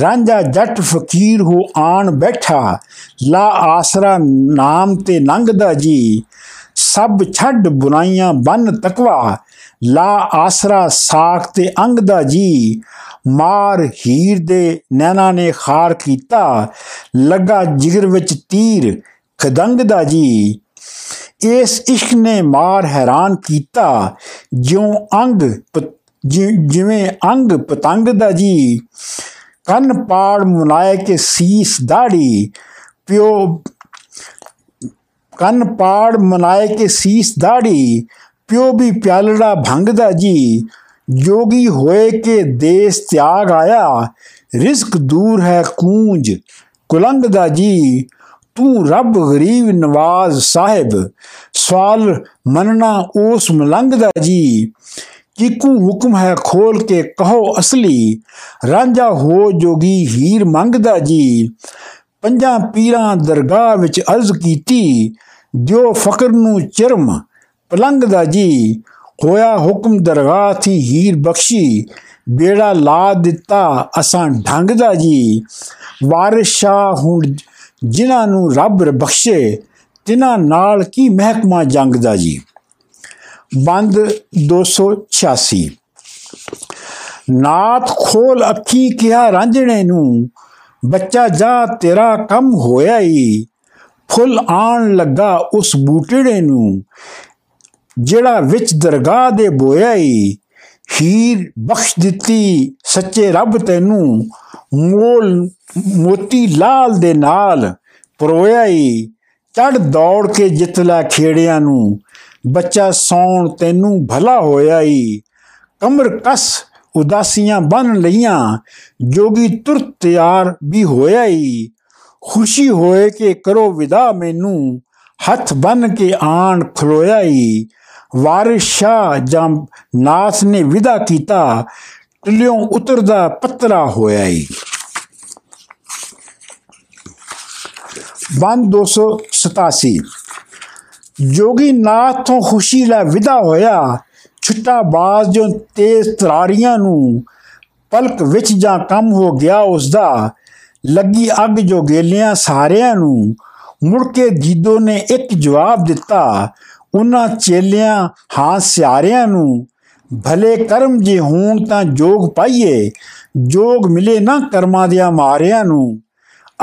ਰਾਂਝਾ ਜੱਟ ਫਕੀਰ ਹੋ ਆਣ ਬੈਠਾ, ਲਾ ਆਸਰਾ ਨਾਮ ਤੇ ਲੰਘਦਾ ਜੀ। ਸਭ ਛੱਡ ਬੁਰਾਈਆਂ ਬੰਨ ਤਕਵਾ, ਲਾ ਆਸਰਾ ਸਾਖ ਤੇ ਅੰਗ ਦਾ ਜੀ। ਮਾਰ ਹੀਰ ਦੇ ਨੈਣਾ ਨੇ ਖਾਰ ਕੀਤਾ, ਲੱਗਾ ਜਿਗਰ ਵਿੱਚ ਤੀਰ ਖਦੰਗ ਦਾ ਜੀ। ਇਸ ਇਸ਼ਕ ਨੇ ਮਾਰ ਹੈਰਾਨ ਕੀਤਾ, ਜਿਉਂ ਅੰਗ ਜਿਵੇਂ ਅੰਗ ਪਤੰਗ ਦਾ ਜੀ। ਕੰਨ ਪਾੜ ਮੁਨਾਏ ਕੇ ਸੀਸ ਦਾੜੀ। ਪਿਓ, ਕੰਨ ਪਾੜ ਮਨਾਏ ਕੇ ਸੀਸ ਦਾੜੀ। ਪਿਓ ਵੀ ਪਿਆਲੜਾ ਭੰਗਦਾ ਜੀ। ਜੋਗੀ ਹੋਏ ਕੇ ਦੇਸ ਤਿਆਗ ਆਇਆ। ਰਿਸਕ ਦੂਰ ਹੈ ਕੂੰਜ ਕੁਲੰਗ ਦਾ ਜੀ। ਤੂੰ ਰੱਬ ਗਰੀਬ ਨਵਾਜ਼ ਸਾਹਿਬ, ਸਵਾਲ ਮੰਨਣਾ ਉਸ ਮਲੰਗ ਦਾ ਜੀ। ਕਿਕੂ ਹੁਕਮ ਹੈ ਖੋਲ ਕੇ ਕਹੋ ਅਸਲੀ। ਰਾਂਝਾ ਹੋ ਜੋਗੀ ਹੀਰ ਮੰਗਦਾ ਜੀ। ਪੰਜਾਂ ਪੀਰਾਂ ਦਰਗਾਹ ਵਿੱਚ ਅਰਜ਼ ਕੀਤੀ ਜੋ ਫਕਰ ਨੂੰ ਚਰਮ ਪਲੰਗ ਦਾ ਜੀ। ਹੋਇਆ ਹੁਕਮ ਦਰਗਾਹ ਥੀ ਹੀਰ ਬਖਸ਼ੀ, ਬੇੜਾ ਲਾ ਦਿੱਤਾ ਅਸਾਂ ਢੰਗ ਦਾ ਜੀ। ਵਾਰਿਸ਼ਾ ਹੁਣ ਜਿਨ੍ਹਾਂ ਨੂੰ ਰੱਬ ਬਖਸ਼ੇ ਤਿਨਾਂ ਨਾਲ ਕੀ ਮਹਿਕਮਾ ਜੰਗ ਦਾ ਜੀ। ਬੰਦ 286 ਨਾਥ ਖੋਲ ਅੱਖੀ ਕਿਹਾ, ਰਾਂਝਣੇ ਨੂੰ, ਬੱਚਾ ਜਾ, ਤੇਰਾ ਕੰਮ ਹੋਇਆ ਈ ਫੁੱਲ ਆਣ ਲੱਗਾ ਉਸ ਬੂਟੜੇ ਨੂੰ, ਜਿਹੜਾ ਵਿੱਚ ਦਰਗਾਹ ਦੇ ਬੋਇਆ ਈ ਹੀਰ ਬਖਸ਼ ਦਿੱਤੀ ਸੱਚੇ ਰੱਬ ਤੈਨੂੰ, ਮੋਲ, ਮੋਤੀ ਲਾਲ ਦੇ ਨਾਲ ਪਰੋਇਆ ਈ ਚੜ ਦੌੜ ਕੇ ਜਿੱਤ ਲੈ ਖੇੜਿਆਂ ਨੂੰ ਬੱਚਾ ਸੌਣ ਤੈਨੂੰ ਭਲਾ ਹੋਇਆ ਈ। ਕਮਰ ਕਸ ਉਦਾਸੀਆਂ ਬਨ ਲਈਆਂ, ਜੋਗੀ ਤੁਰ ਤਿਆਰ ਵੀ ਹੋਇਆ ਈ। ਖੁਸ਼ੀ ਹੋਏ ਕਿ ਕਰੋ ਵਿਦਾ ਮੈਨੂੰ, ਹੱਥ ਬਨ ਕੇ ਆਣ ਖਲੋਇਆ ਈ। ਵਾਰਿਸ ਸ਼ਾਹ ਜਮ ਨਾਸ ਨੇ ਵਿਦਾ ਕੀਤਾ ਟਲਿਓਂ ਉਤਰਦਾ ਪੱਤਰਾ ਹੋਇਆ ਈ। ਬੰਦ 287 ਜੋਗੀ ਨਾਥ ਤੋਂ ਖੁਸ਼ੀ ਲੈ ਵਿਦਾ ਹੋਇਆ। ਛੁੱਟਾ ਬਾਜ਼ ਜੋ ਤੇਜ਼ ਤਰਾਰੀਆਂ ਨੂੰ ਪਲਕ ਵਿੱਚ ਜਾਂ ਕੰਮ ਹੋ ਗਿਆ ਉਸ ਦਾ ਲੱਗੀ ਅੱਗ ਜੋ ਗੇਲਿਆਂ ਸਾਰਿਆਂ ਨੂੰ, ਮੁੜ ਕੇ ਜੀਦੋ ਨੇ ਇੱਕ ਜਵਾਬ ਦਿੱਤਾ। ਉਹਨਾਂ ਚੇਲਿਆਂ, ਹਾਂ ਸਿਆਰਿਆਂ ਨੂੰ, ਭਲੇ ਕਰਮ ਜੇ ਹੋਣ ਤਾਂ ਜੋਗ ਪਾਈਏ, ਜੋਗ ਮਿਲੇ ਨਾ ਕਰਮਾਂ ਦਿਆਂ ਮਾਰਿਆਂ ਨੂੰ।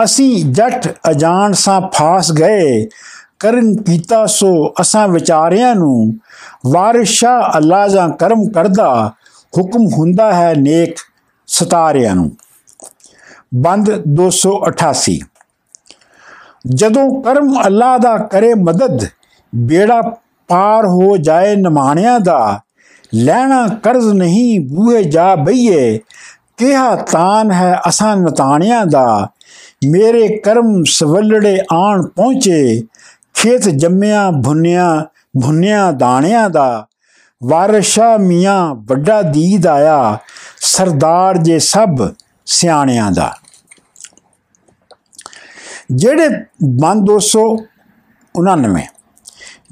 ਅਸੀਂ ਜੱਟ ਅਜਾਣ ਸਾਂ ਫਾਸ ਗਏ ਕਰਮ ਕੀਤਾ ਸੋ ਅਸਾਂ ਵਿਚਾਰਿਆਂ ਨੂੰ ਵਾਰਿਸ਼ਾ ਅੱਲਾ ਜਾਂ ਕਰਮ ਕਰਦਾ ਹੁਕਮ ਹੁੰਦਾ ਹੈ ਨੇਕ ਸਤਾਰਿਆਂ ਨੂੰ। ਬੰਦ 288 ਜਦੋਂ ਕਰਮ ਅੱਲਾ ਦਾ ਕਰੇ ਮਦਦ, ਬੇੜਾ ਪਾਰ ਹੋ ਜਾਏ ਨਿਮਾਣਿਆਂ ਦਾ, ਲੈਣਾ ਕਰਜ਼ ਨਹੀਂ ਬੂਹੇ ਜਾ ਬਈਏ, ਕਿਹਾ ਤਾਨ ਹੈ ਅਸਾਂ ਨਤਾਣਿਆਂ ਦਾ, ਮੇਰੇ ਕਰਮ ਸਵਲੜੇ ਆਣ ਪਹੁੰਚੇ ਖੇਤ ਜੰਮਿਆ, ਭੁੰਨਿਆ ਭੁੰਨਿਆ ਦਾਣਿਆਂ ਦਾ, ਵਾਰਸ਼ਾ ਮੀਆਂ ਵੱਡਾ ਦੀਦ ਆਇਆ, ਸਰਦਾਰ ਜੇ ਸਭ ਸਿਆਣਿਆਂ ਦਾ। ਜਿਹੜੇ ਮਨ 299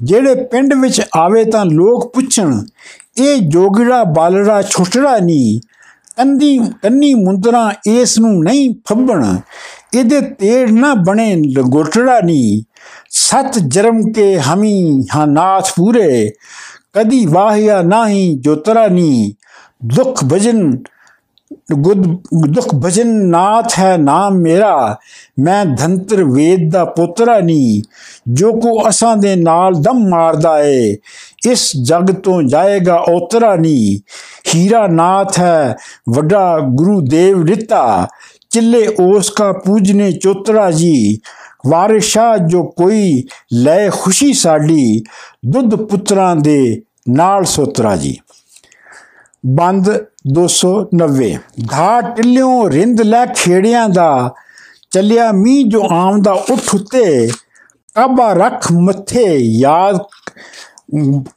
ਜਿਹੜੇ ਪਿੰਡ ਵਿੱਚ ਆਵੇ ਤਾਂ ਲੋਕ ਪੁੱਛਣ, ਇਹ ਜੋਗੜਾ, ਬਾਲੜਾ, ਛੋਟੜਾ ਨਹੀਂ, ਕੰਦੀ, ਕੰਨੀ ਮੁੰਦਰਾ ਇਸ ਨੂੰ ਨਹੀਂ ਫੱਬਣ, ਇਹਦੇ ਤੇੜ ਨਾ ਬਣੇ, ਲਗੋਟੜਾ ਨਹੀਂ। ਸਤ ਜਰਮ ਕੇ ਹਮੀ ਹਾਂ ਨਾਥ ਪੂਰੇ, ਕਦੀ ਵਾਹਿਆ ਨਹੀਂ ਜੋਤਰਾ ਨਹੀਂ ਦੁੱਖ ਭਜਨ ਦੁੱਖ ਭਜਨ ਨਾਥ ਹੈ ਨਾਮ ਮੇਰਾ, ਮੈਂ ਧੰਤਰ ਵੇਦ ਦਾ ਪੁੱਤਰਾ ਨਹੀਂ ਜੋ ਕੋ ਅਸਾਂ ਦੇ ਨਾਲ ਦਮ ਮਾਰਦਾ ਏ, ਇਸ ਜਗ ਤੋਂ ਜਾਏਗਾ ਉਤਰਾ ਨਹੀਂ ਹੀਰਾ ਨਾਥ ਹੈ, ਵੱਡਾ ਗੁਰੂ ਦੇਵ ਰਿਤਾ, ਚਿੱਲੇ ਉਸ ਕਾ ਪੂਜਨੇ ਚੋਤਰਾ ਜੀ। ਵਾਰਿਸ਼ਾ ਜੋ ਕੋਈ ਲੈ ਖੁਸ਼ੀ ਸਾਡੀ, ਦੁੱਧ ਪੁੱਤਰਾਂ ਦੇ ਨਾਲ ਸੋਤਰਾ ਜੀ। ਬੰਦ 290 ਧਾ ਟਿੱਲਿਓਂ ਰਿੰਦ ਲੈ ਖੇੜਿਆਂ ਦਾ, ਚੱਲਿਆ ਮੀਂਹ ਜੋ ਆਮਦਾ ਉੱਠ ਉਤੇ। ਕਾਬਾ ਰੱਖ ਮੱਥੇ ਯਾਦ,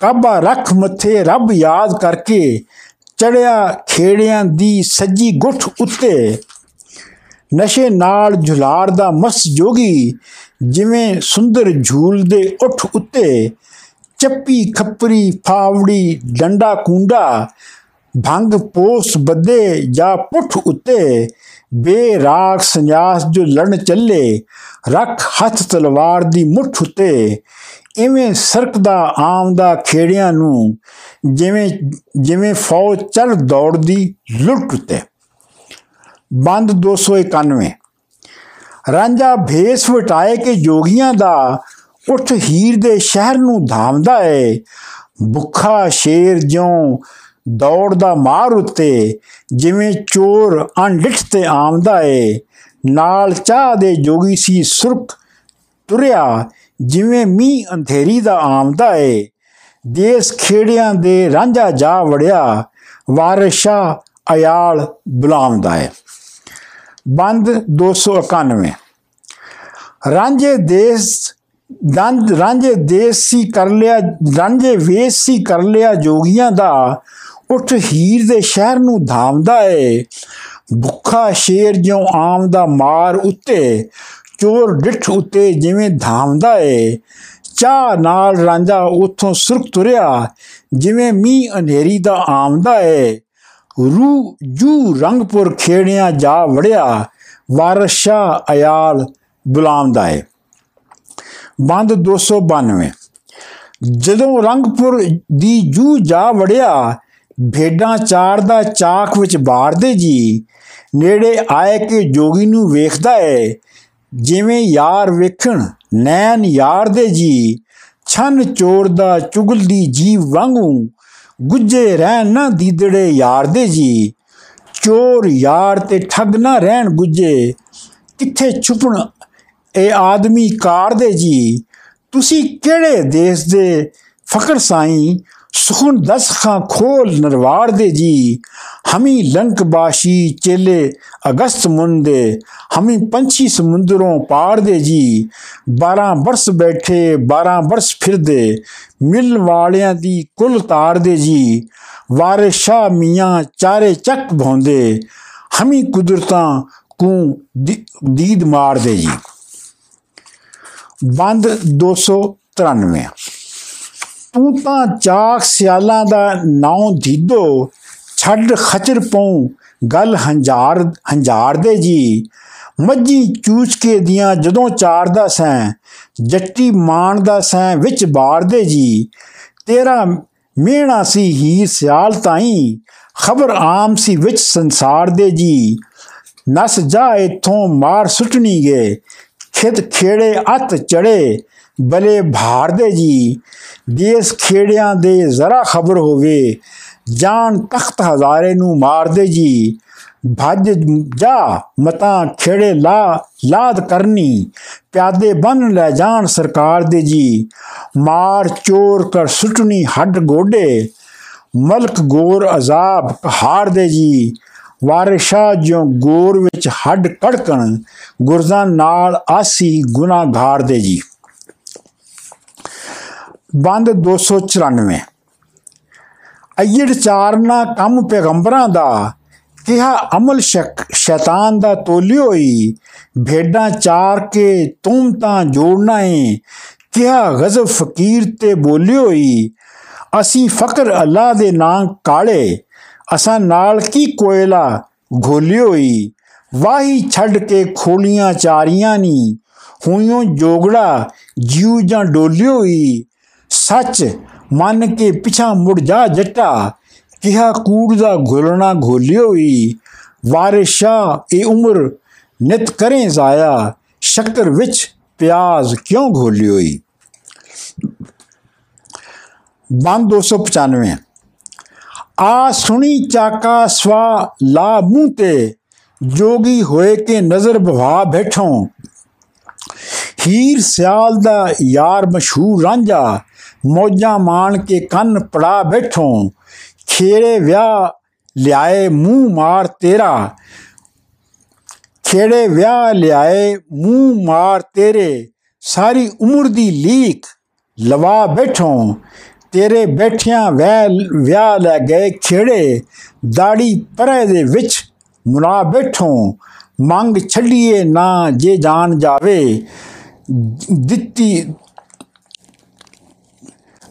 ਕਾਬਾ ਰੱਖ ਮੱਥੇ ਰੱਬ ਯਾਦ ਕਰਕੇ, ਚੜਿਆ ਖੇੜਿਆਂ ਦੀ ਸੱਜੀ ਗੁੱਠ ਉੱਤੇ। ਨਸ਼ੇ ਨਾਲ ਝੁਲਾਰ ਦਾ ਮਸ ਜੋਗੀ, ਜਿਵੇਂ ਸੁੰਦਰ ਝੂਲਦੇ ਉੱਠ ਉੱਤੇ, ਚੱਪੀ ਖੱਪਰੀ ਫਾਵੜੀ ਡੰਡਾ ਕੁੰਡਾ, ਭੰਗ ਪੋਸ ਬੱਦੇ ਜਾਂ ਪੁੱਠ ਉੱਤੇ ਬੇਰਾਗ ਸੰਨਿਆਸ ਜੋ ਲੜਨ ਚੱਲੇ, ਰੱਖ ਹੱਥ ਤਲਵਾਰ ਦੀ ਮੁੱਠ ਉੱਤੇ, ਇਵੇਂ ਸਰਕਦਾ ਆਮਦਾ ਖੇੜਿਆਂ ਨੂੰ, ਜਿਵੇਂ ਜਿਵੇਂ ਫੌਜ ਚੱਲ ਦੌੜਦੀ ਲੁੱਟ ਉੱਤੇ। ਬੰਦ 291 ਰਾਂਝਾ ਭੇਸ ਵਟਾਏ ਕੇ ਜੋਗੀਆਂ ਦਾ ਉੱਠ ਹੀਰ ਦੇ ਸ਼ਹਿਰ ਨੂੰ ਧਾਮਦਾ ਏ। ਭੁੱਖਾ ਸ਼ੇਰ ਜਿਉਂ ਦੌੜਦਾ ਮਾਰ ਉੱਤੇ, ਜਿਵੇਂ ਚੋਰ ਅਣਡਿਠ ਤੇ ਆਮਦਾ ਏ। ਨਾਲ ਚਾਹ ਦੇ ਜੋਗੀ ਸੀ ਸੁਰਖ ਤੁਰਿਆ, ਜਿਵੇਂ ਮੀਂਹ ਅੰਧੇਰੀ ਦਾ ਆਮਦਾ ਏ। ਦੇਸ ਖੇੜਿਆਂ ਦੇ ਰਾਂਝਾ ਜਾ ਵੜਿਆ, ਵਾਰਿਸ਼ਾ ਅਯਾਲ ਬੁਲਾਉਂਦਾ ਏ। ਬੰਦ 291 ਰਾਂਝੇ ਦੇਸ, ਦੰਦ, ਰਾਂਝੇ ਦੇਸ ਸੀ ਕਰ ਲਿਆ, ਰਾਂਝੇ ਵੇਸ ਸੀ ਕਰ ਲਿਆ ਜੋਗੀਆਂ ਦਾ। ਉੱਠ ਹੀਰ ਦੇ ਸ਼ਹਿਰ ਨੂੰ ਧਾਮਦਾ ਏ। ਭੁੱਖਾ ਸ਼ੇਰ ਜਿਉ ਆਮ ਦਾ ਮਾਰ ਉੱਤੇ, ਚੋਰ ਡਿੱਠ ਉੱਤੇ ਜਿਵੇਂ ਧਾਮਦਾ ਏ। ਚਾਹ ਨਾਲ ਰਾਂਝਾ ਉਥੋਂ ਸੁਰਖ ਤੁਰਿਆ, ਜਿਵੇਂ ਮੀਂਹ ਹਨੇਰੀ ਦਾ ਆਮਦਾ ਏ। ਰੂ ਜੂ ਰੰਗਪੁਰ ਖੇੜਿਆਂ ਜਾ ਵੜਿਆ, ਵਾਰਸ਼ਾ ਅਯਾਲ ਬੁਲਾਉਂਦਾ ਏ। ਬੰਦ 292 ਜਦੋਂ ਰੰਗਪੁਰ ਦੀ ਜੂ ਜਾ ਵੜਿਆ, ਭੇਡਾਂ ਚਾਰ ਦਾ ਚਾਕ ਵਿੱਚ ਬਾੜਦੇ ਜੀ, ਨੇੜੇ ਆਏ ਕਿ ਜੋਗੀ ਨੂੰ ਵੇਖਦਾ ਏ, ਜਿਵੇਂ ਯਾਰ ਵੇਖਣ, ਨੈਣ ਯਾਰ ਦੇ ਜੀ, ਛਨ ਚੋਰ ਦਾ ਚੁਗਲਦੀ ਜੀਵ ਵਾਂਗੂ ਗੁੱਜੇ ਰਹਿਣ ਨਾ ਦੀਦੜੇ ਯਾਰ ਦੇ ਜੀ। ਚੋਰ ਯਾਰ ਤੇ ਠੱਗ ਨਾ ਰਹਿਣ ਗੁੱਜੇ ਕਿੱਥੇ ਛੁਪਣ ਇਹ ਆਦਮੀ ਕਾਰ ਦੇ ਜੀ। ਤੁਸੀਂ ਕਿਹੜੇ ਦੇਸ਼ ਦੇ ਫਕਰ ਸਾਈ? ਸੁਖਨ ਦਸ ਖਾਂ ਖੋਲ ਨਰਵਾਰ ਦੇ ਜੀ। ਹਮੀ ਲੰਕ ਬਾਸ਼ੀ ਚੇਲੇ ਅਗਸਤ ਮੁੰਦੇ, ਹਮੀ ਪੰਛੀ ਸਮੁੰਦਰੋਂ ਪਾਰ ਦੇ ਜੀ। 12 ਬਰਸ ਬੈਠੇ 12 ਬਰਸ ਫਿਰਦੇ, ਮਿਲ ਵਾਲਿਆਂ ਦੀ ਕੁੱਲ ਤਾਰ ਦੇ ਜੀ। ਵਾਰਿਸ ਸ਼ਾਹ ਮੀਆਂ ਚਾਰੇ ਚੱਕ ਭੌਂਦੇ, ਹਮੀ ਕੁਦਰਤਾਂ ਕੂ ਦੀਦ ਮਾਰ ਦੇ ਜੀ। ਬੰਦ 293 ਤੂੰ ਤਾਂ ਚਾਕ ਸਿਆਲਾਂ ਦਾ ਨਾਉ ਦੀਦੋ ਛੱਡ ਖਚਰ ਪਉ, ਗੱਲ ਹੰਝਾਰ ਹੰਝਾਰ ਦੇ ਜੀ। ਮੱਜੀ ਚੂਚ ਕੇ ਦੀਆਂ ਜਦੋਂ ਚਾਰਦਾ ਸੈਂ, ਜੱਟੀ ਮਾਣਦਾ ਸੈਂ ਵਿੱਚ ਬਾੜਦੇ ਜੀ। ਤੇਰਾ ਮੇਣਾ ਸੀ ਹੀ ਸਿਆਲ ਤਾਈ, ਖਬਰ ਆਮ ਸੀ ਵਿੱਚ ਸੰਸਾਰ ਦੇ ਜੀ। ਨਸ ਜਾ ਇਥੋਂ ਮਾਰ ਸੁਟਣੀ ਗਏ ਖਿਤ ਖੇੜੇ ਅੱਤ ਚੜੇ, ਬਲੇ ਭਾਰ ਦੇ ਜੀ। ਦੇਸ ਖੇੜਿਆਂ ਦੇ ਜ਼ਰਾ ਖਬਰ ਹੋਵੇ, ਜਾਨ ਤਖਤ ਹਜ਼ਾਰੇ ਨੂੰ ਮਾਰ ਦੇ ਜੀ। ਭੱਜ ਜਾ, ਮਤਾਂ ਖੇੜੇ ਲਾ, ਲਾਦ ਕਰਨੀ, ਪਿਆਦੇ ਬਨ ਲੈ ਜਾਣ ਸਰਕਾਰ ਦੇ ਜੀ। ਮਾਰ ਚੋਰ ਕਰ ਸੁਟਣੀ ਹੱਡ ਗੋਡੇ, ਮਲਕ ਗੋਰ ਅਜ਼ਾਬ ਹਾਰ ਦੇ ਜੀ। ਵਾਰਿਸ਼ਾ ਜਿਉ ਗੋਰ ਵਿੱਚ ਹੱਡ ਕੜਕਣ ਗੁਰਜ਼ਾਂ ਨਾਲ ਆਸੀ ਗੁਨਾਹਗਾਰ ਦੇ ਜੀ। ਬੰਦ 294 ਅਯੜ ਚਾਰਨਾ ਕੰਮ ਪੈਗੰਬਰਾਂ ਦਾ, ਕਿਹਾ ਅਮਲ ਸ਼ੈਤਾਨ ਦਾ ਤੋਲਿਓ ਹੀ ਭੇਡਾਂ ਚਾਰ ਕੇ ਤੁਮ ਤਾਂ ਜੋੜਨਾ ਏ ਕਿਹਾ ਗਜ਼ਬ ਫਕੀਰ ਤੇ ਬੋਲਿਓ ਹੀ ਅਸੀਂ ਫਕਰ ਅੱਲਾ ਦੇ ਨਾਂ ਕਾਲੇ, ਅਸਾਂ ਨਾਲ ਕੀ ਕੋਇਲਾ ਘੋਲਿਓ ਹੀ ਵਾਹੀ ਛੱਡ ਕੇ ਖੋਲੀਆਂ ਚਾਰੀਆਂ ਨੀ ਹੋਈਓ ਜੋਗੜਾ ਜਿਉ ਜਾਂ ਡੋਲਿਓ ਹੀ ਸੱਚ ਮੰਨ ਕੇ ਪਿਛਾ ਮੁੜ ਜਾ ਜੱਟਾ। ਕਿਹਾ ਕੂੜ ਦਾ ਘੋਲਣਾ ਘੋਲਿਓ ਹੀ ਵਾਰਿਸ਼ਾ ਇਹ ਉਮਰ ਨਿਤ ਕਰੇ ਜ਼ਾਇਆ। ਸ਼ੱਕਰ ਵਿੱਚ ਪਿਆਜ਼ ਕਿਉਂ ਘੋਲਿਓ ਹੀ ਬੰਦ 295 ਆ ਸੁਣੀ ਚਾਕਾ ਸਵਾ ਲਾ ਮੂੰਹ ਤੇ। ਜੋਗੀ ਹੋਏ ਕੇ ਨਜ਼ਰ ਬਵਾ ਬੈਠੋ। ਹੀਰ ਸਿਆਲ ਦਾ ਯਾਰ ਮਸ਼ਹੂਰ ਰਾਂਝਾ। ਮੌਜਾਂ ਮਾਣ ਕੇ ਕੰਨ ਪੜਾ ਬੈਠੋ। ਖੇੜੇ ਵਿਆਹ ਲਿਆਏ ਮੂੰਹ ਮਾਰ ਤੇਰਾ। ਖੇੜੇ ਵਿਆਹ ਲਿਆਏ ਮੂੰਹ ਮਾਰ ਤੇਰੇ। ਸਾਰੀ ਉਮਰ ਦੀ ਲੀਕ ਲਵਾ ਬੈਠੋ। ਤੇਰੇ ਬੈਠਿਆਂ ਵੈ ਵਿਆਹ ਲੈ ਗਏ ਖੇੜੇ। ਦਾੜੀ ਪਰੇ ਦੇ ਵਿੱਚ ਮੁਨਾ ਬੈਠੋ। ਮੰਗ ਛੱਡੀਏ ਨਾ ਜੇ ਜਾਣ ਜਾਵੇ। ਦਿੱਤੀ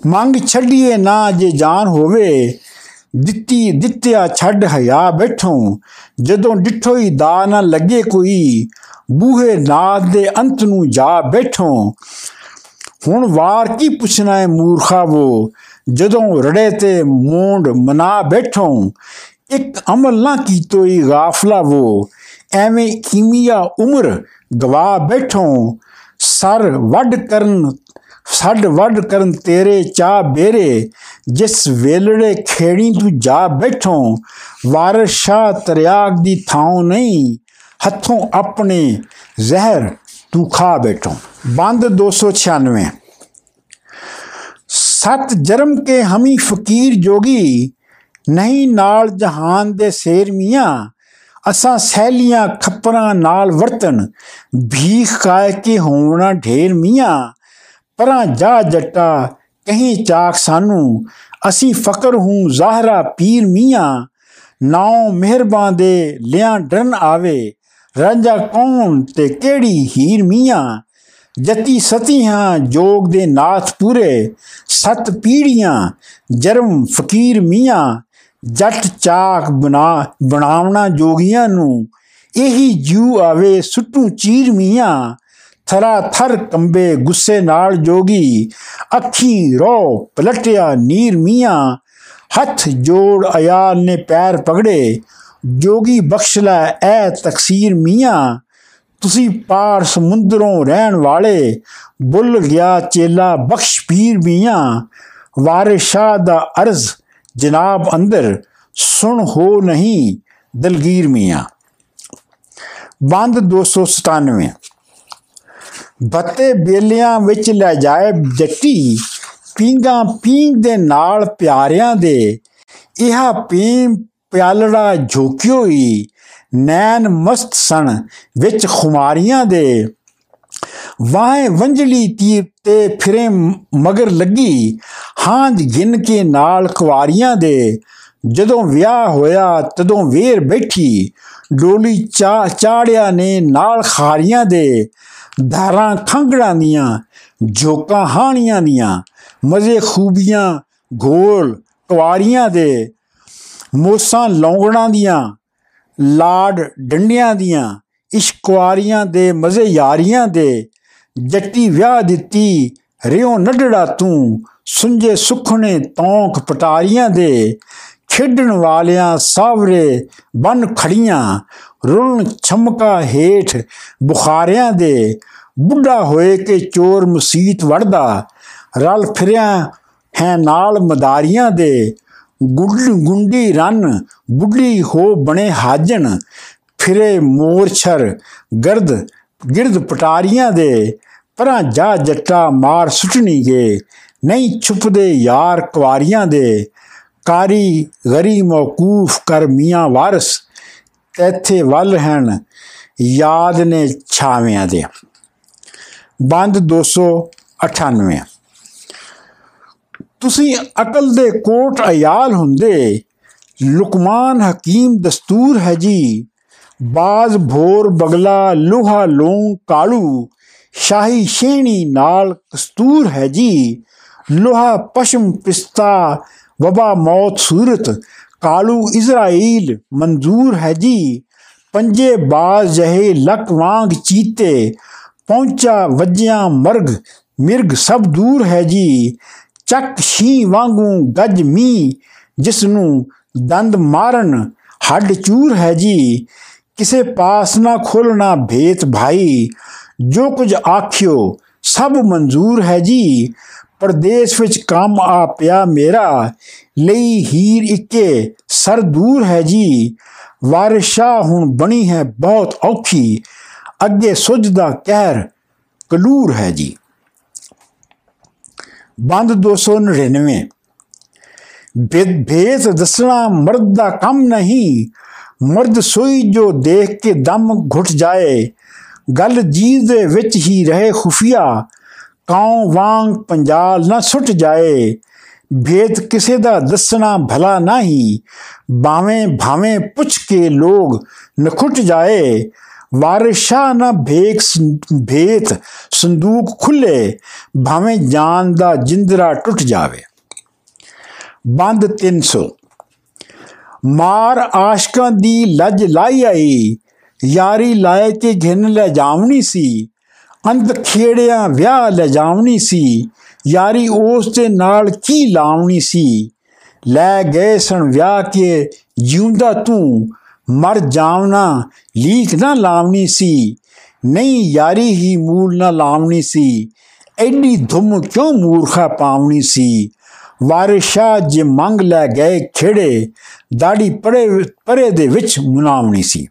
ਮੰਗ ਛੱਡੀਏ ਨਾ ਜੇ ਜਾਨ ਹੋਵੇ, ਦਿੱਤੀ, ਦਿੱਤਿਆ ਛੱਡ ਹਿਆ ਬੈਠੋ। ਜਦੋਂ ਡਿਠੋ ਹੀ ਦਾ ਨਾ ਲੱਗੇ ਕੋਈ, ਬੂਹੇ ਨਾਦ ਦੇ ਅੰਤ ਨੂੰ ਜਾ ਬੈਠੋ। ਹੁਣ ਵਾਰ ਕੀ ਪੁੱਛਣਾ ਹੈ ਮੂਰਖਾ ਵੋ, ਜਦੋਂ ਰੜੇ ਤੇ ਮੋਂਡ ਮਨਾ ਬੈਠੋ। ਇੱਕ ਅਮਲ ਨਾ ਕੀਤੋਈ ਗਾਫਲਾ ਵੋ, ਐਵੇਂ ਕੀਮੀਆ ਉਮਰ ਗਵਾ ਬੈਠੋ। ਸਰ ਵੱਡ ਕਰਨ ਛੱਡ ਵੱਡ ਕਰਨ ਤੇਰੇ ਚਾ ਬੇਰੇ, ਜਿਸ ਵੇਲੜੇ ਖੇੜੀ ਤੂੰ ਜਾ ਬੈਠੋ, ਵਾਰਸ਼ਾ ਤਰਿਆਗ ਦੀ ਥਾਂ ਨਹੀਂ, ਹੱਥੋਂ ਆਪਣੇ ਜ਼ਹਿਰ ਤੂੰ ਖਾ ਬੈਠੋ। ਬੰਦ 296 ਸਤ ਜਰਮ ਕੇ ਹਮੀ ਫਕੀਰ ਜੋਗੀ, ਨਹੀਂ ਨਾਲ ਜਹਾਨ ਦੇ ਸ਼ੇਰ ਮੀਆਂ, ਅਸਾਂ ਸਹਿਲੀਆਂ ਖੱਪਰਾਂ ਨਾਲ ਵਰਤਨ, ਭੀਖ ਕਾਇ ਕੇ ਹੋਣਾ ਢੇਰ ਮੀਆਂ। ਪਰਾਂ ਜਾ ਜੱਟਾ, ਕਹੀਂ ਚਾਕ ਸਾਨੂੰ, ਅਸੀਂ ਫਕਰ ਹੂੰ ਜ਼ਾਹਰਾ ਪੀਰ ਮੀਆਂ। ਨਾਉ ਮਿਹਰਬਾਨ ਦੇ ਲਿਆਂ ਡਰਨ ਆਵੇ, ਰਾਂਝਾ ਕੌਣ ਤੇ ਕਿਹੜੀ ਹੀਰ ਮੀਆਂ? ਜਤੀ ਸਤੀ ਹਾਂ ਜੋਗ ਦੇ ਨਾਥ ਪੂਰੇ, ਸਤ ਪੀੜੀਆਂ ਜਰਮ ਫਕੀਰ ਮੀਆਂ। ਜੱਟ ਚਾਕ ਬਣਾ, ਬਣਾਵਣਾ ਜੋਗੀਆਂ ਨੂੰ, ਇਹੀ ਜੂ ਆਵੇ ਸੁੱਟੂ ਚੀਰ ਮੀਆਂ। ਥਰਾ ਥਰ ਕੰਬੇ ਗੁੱਸੇ ਨਾਲ ਜੋਗੀ, ਅੱਖੀ ਰੋ ਪਲਟਿਆ ਨੀਰ ਮੀਆਂ, ਹੱਥ ਜੋੜ ਅਯਾਲ ਨੇ ਪੈਰ ਪਗੜੇ, ਜੋਗੀ ਬਖਸ਼ ਲੈ ਐ ਤਕਸੀਰ ਮੀਆਂ, ਤੁਸੀਂ ਪਾਰ ਸਮੁੰਦਰੋਂ ਰਹਿਣ ਵਾਲੇ, ਬੁੱਲ ਗਿਆ ਚੇਲਾ ਬਖਸ਼ ਪੀਰ ਮੀਆਂ, ਵਾਰਿਸ ਸ਼ਾਹ ਦਾ ਅਰਜ਼ ਜਨਾਬ ਅੰਦਰ, ਸੁਣ ਹੋ ਨਹੀਂ ਦਲਗੀਰ ਮੀਆਂ। ਬੰਦ 297 ਬੱਤੇ ਬੇਲਿਆਂ ਵਿੱਚ ਲੈ ਜਾਏ ਜੱਟੀ ਪੀਂਗਾ ਪੀਂਗ ਦੇ ਨਾਲ ਪਿਆਰਿਆਂ ਦੇ। ਇਹਾ ਪੀਂ ਪਿਆਲੜਾ ਝੋਕਿਓ ਹੀ ਨੈਣ ਮਸਤ ਸਣ ਵਿੱਚ ਖੁਮਾਰੀਆਂ ਦੇ। ਵਾਹ ਵੰਜਲੀ ਤੀਰ ਤੇ ਫਿਰੇ ਮਗਰ ਲੱਗੀ, ਹਾਂਜ ਗਿਨ ਕੇ ਨਾਲ ਕੁਵਾਰੀਆਂ ਦੇ। ਜਦੋਂ ਵਿਆਹ ਹੋਇਆ ਤਦੋਂ ਵੇਰ ਬੈਠੀ, ਡੋਲੀ ਚਾ ਚਾੜਿਆ ਨੇ ਨਾਲ ਖਾਰੀਆਂ ਦੇ। ਧਾਰਾਂ ਖੰਗੜਾਂ ਦੀਆਂ ਝੋਕਾਂ ਹਾਣੀਆਂ ਦੀਆਂ, ਮਜ਼ੇ ਖੂਬੀਆਂ, ਗੋਲ ਕੁਵਾਰੀਆਂ ਦੇ ਮੋਸਾਂ ਲੌਂਗੜਾਂ ਦੀਆਂ, ਲਾਡ ਡੰਡੀਆਂ ਦੀਆਂ ਇਸ਼ਕਵਾਰੀਆਂ ਦੇ ਮਜ਼ੇ ਯਾਰੀਆਂ ਦੇ, ਜੱਟੀ ਵਿਆਹ ਦਿੱਤੀ ਰਿਓ ਨੱਡੜਾ ਤੂੰ ਸੁੰਝੇ ਸੁਖਣੇ ਤੌਂਕ ਪਟਾਰੀਆਂ ਦੇ ਖੇਡਣ ਵਾਲਿਆਂ ਸਾਵਰੇ ਬਨ ਖੜੀਆਂ ਰੁਣ ਛਮਕਾ ਹੇਠ ਬੁਖਾਰਿਆਂ ਦੇ ਬੁੱਢਾ ਹੋਏ ਕਿ ਚੋਰ ਮਸੀਤ ਵੜਦਾ। ਰਲ ਫਿਰਿਆ ਹੈ ਨਾਲ ਮਦਾਰੀਆਂ ਦੇ। ਗੁੰਡੀ ਰਨ ਬੁੱਢੀ ਹੋ ਬਣੇ ਹਾਜਨ ਫਿਰੇ ਮੋਰਛਰ ਗਰਦ ਗਿਰਦ ਪਟਾਰੀਆਂ ਦੇ। ਪਰਾਂ ਜਾ ਜੱਟਾ ਮਾਰ ਸੁਟਣੀ ਗੇ ਨਹੀਂ ਛੁਪਦੇ ਯਾਰ ਕੁਵਾਰੀਆਂ ਦੇ। ਕਾਰੀ, ਗਰੀ, ਮੌਕੂਫ, ਕਰ ਮੀਆਂ ਵਾਰਸ, ਇੱਥੇ ਵੱਲ ਹਨ, ਯਾਦ ਨੇ ਛਾਵਿਆਂ ਦੇ। ਬੰਦ 298 ਤੁਸੀਂ ਅਕਲ ਦੇ ਕੋਟ ਅਯਾਲ ਹੁੰਦੇ, ਲੁਕਮਾਨ ਹਕੀਮ ਦਸਤੂਰ ਹੈ ਜੀ। ਬਾਜ਼, ਭੋਰ, ਬਗਲਾ, ਲੋਹਾ ਲੋਂ ਕਾਲੂ, ਸ਼ਾਹੀ ਸ਼ੇਣੀ ਨਾਲ ਕਸਤੂਰ ਹੈ ਜੀ। ਲੋਹਾ, ਪਸ਼ਮ, ਪਿਸਤਾ ਵਬਾ ਮੌਤ ਸੂਰਤ, ਕਾਲੂ ਇਜ਼ਰਾਈਲ ਮਨਜ਼ੂਰ ਹੈ ਜੀ। ਪੰਜੇ ਬਾਜ਼ ਜਹੇ ਲਕ ਵਾਂਗ ਚੀਤੇ, ਪਹੁੰਚਾ ਵੱਜਿਆ ਮਰਗ, ਮਿਰਗ ਸਭ ਦੂਰ ਹੈ ਜੀ। ਚੱਕ ਸ਼ੀ ਵਾਂਗੂ ਗੱਜ ਮੀ ਜਿਸ ਨੂੰ ਦੰਦ ਮਾਰਨ ਹੱਡ ਚੂਰ ਹੈ ਜੀ। ਕਿਸੇ ਪਾਸ ਨਾ ਖੋਲਣਾ ਭੇਤ ਭਾਈ, ਜੋ ਕੁਝ ਆਖਿਓ ਸਭ ਮਨਜ਼ੂਰ ਹੈ ਜੀ। ਪਰਦੇਸ ਵਿੱਚ ਕੰਮ ਆ ਪਿਆ ਮੇਰਾ, ਲਈ ਹੀਰ ਇੱਕੇ ਸਰ ਦੂਰ ਹੈ ਜੀ। ਵਾਰਿਸ਼ਾ ਹੁਣ ਬਣੀ ਹੈ ਬਹੁਤ ਔਖੀ, ਅੱਗੇ ਸੁਝਦਾ ਕਹਿਰ ਕਲੂਰ ਹੈ ਜੀ। ਬੰਦ 299 ਭੇਦ ਦੱਸਣਾ ਮਰਦ ਦਾ ਕੰਮ ਨਹੀਂ, ਮਰਦ ਸੋਈ ਜੋ ਦੇਖ ਕੇ ਦਮ ਘੁੱਟ ਜਾਏ। ਗੱਲ ਜੀ ਦੇ ਵਿੱਚ ਹੀ ਰਹੇ ਖੁਫੀਆ ਕਾਉ ਵਾਂਗ ਪੰਜਾਲ ਨਾ ਸੁੱਟ ਜਾਏ ਭੇਦ ਕਿਸੇ ਦਾ ਦੱਸਣਾ ਭਲਾ ਨਹੀਂ ਬਾਵੇਂ ਭਾਵੇਂ ਪੁੱਛ ਕੇ ਲੋਗ ਨਖੁੱਟ ਜਾਏ ਵਾਰਿਸ਼ਾ ਨਾ ਭੇਕ ਭੇਤ ਸੰਦੂਕ ਖੁੱਲੇ ਭਾਵੇਂ ਜਾਨ ਦਾ ਜਿੰਦਰਾ ਟੁੱਟ ਜਾਵੇ ਬੰਦ 300 ਮਾਰ ਆਸ਼ਕਾਂ ਦੀ ਲੱਜ ਲਾਈ ਆਈ ਯਾਰੀ ਲਾਏ ਤੇ ਘਿਨ ਲੈ ਜਾਵਣੀ ਸੀ ਅੰਤ ਖੇੜਿਆ ਵਿਆਹ ਲੈ ਜਾਵਣੀ ਸੀ। ਯਾਰੀ ਉਸ ਦੇ ਨਾਲ ਕੀ ਲਾਵਣੀ ਸੀ? ਲੈ ਗਏ ਸਣ ਵਿਆਹ ਕੇ, ਜਿਉਂਦਾ ਤੂੰ, ਮਰ ਜਾਵਣਾ, ਲੀਕ ਨਾ ਲਾਵਣੀ ਸੀ। ਨਹੀਂ ਯਾਰੀ ਹੀ ਮੂਲ ਨਾ ਲਾਵਣੀ ਸੀ। ਐਡੀ ਧੁਮ ਕਿਉਂ ਮੂਰਖਾ ਪਾਵਣੀ ਸੀ? ਵਾਰਿਸ਼ਾ ਜੇ ਮੰਗ ਲੈ ਗਏ ਖੇੜੇ, ਦਾੜੀ ਪਰੇ ਪਰੇ ਦੇ ਵਿੱਚ ਮੁਨਾਵਣੀ ਸੀ।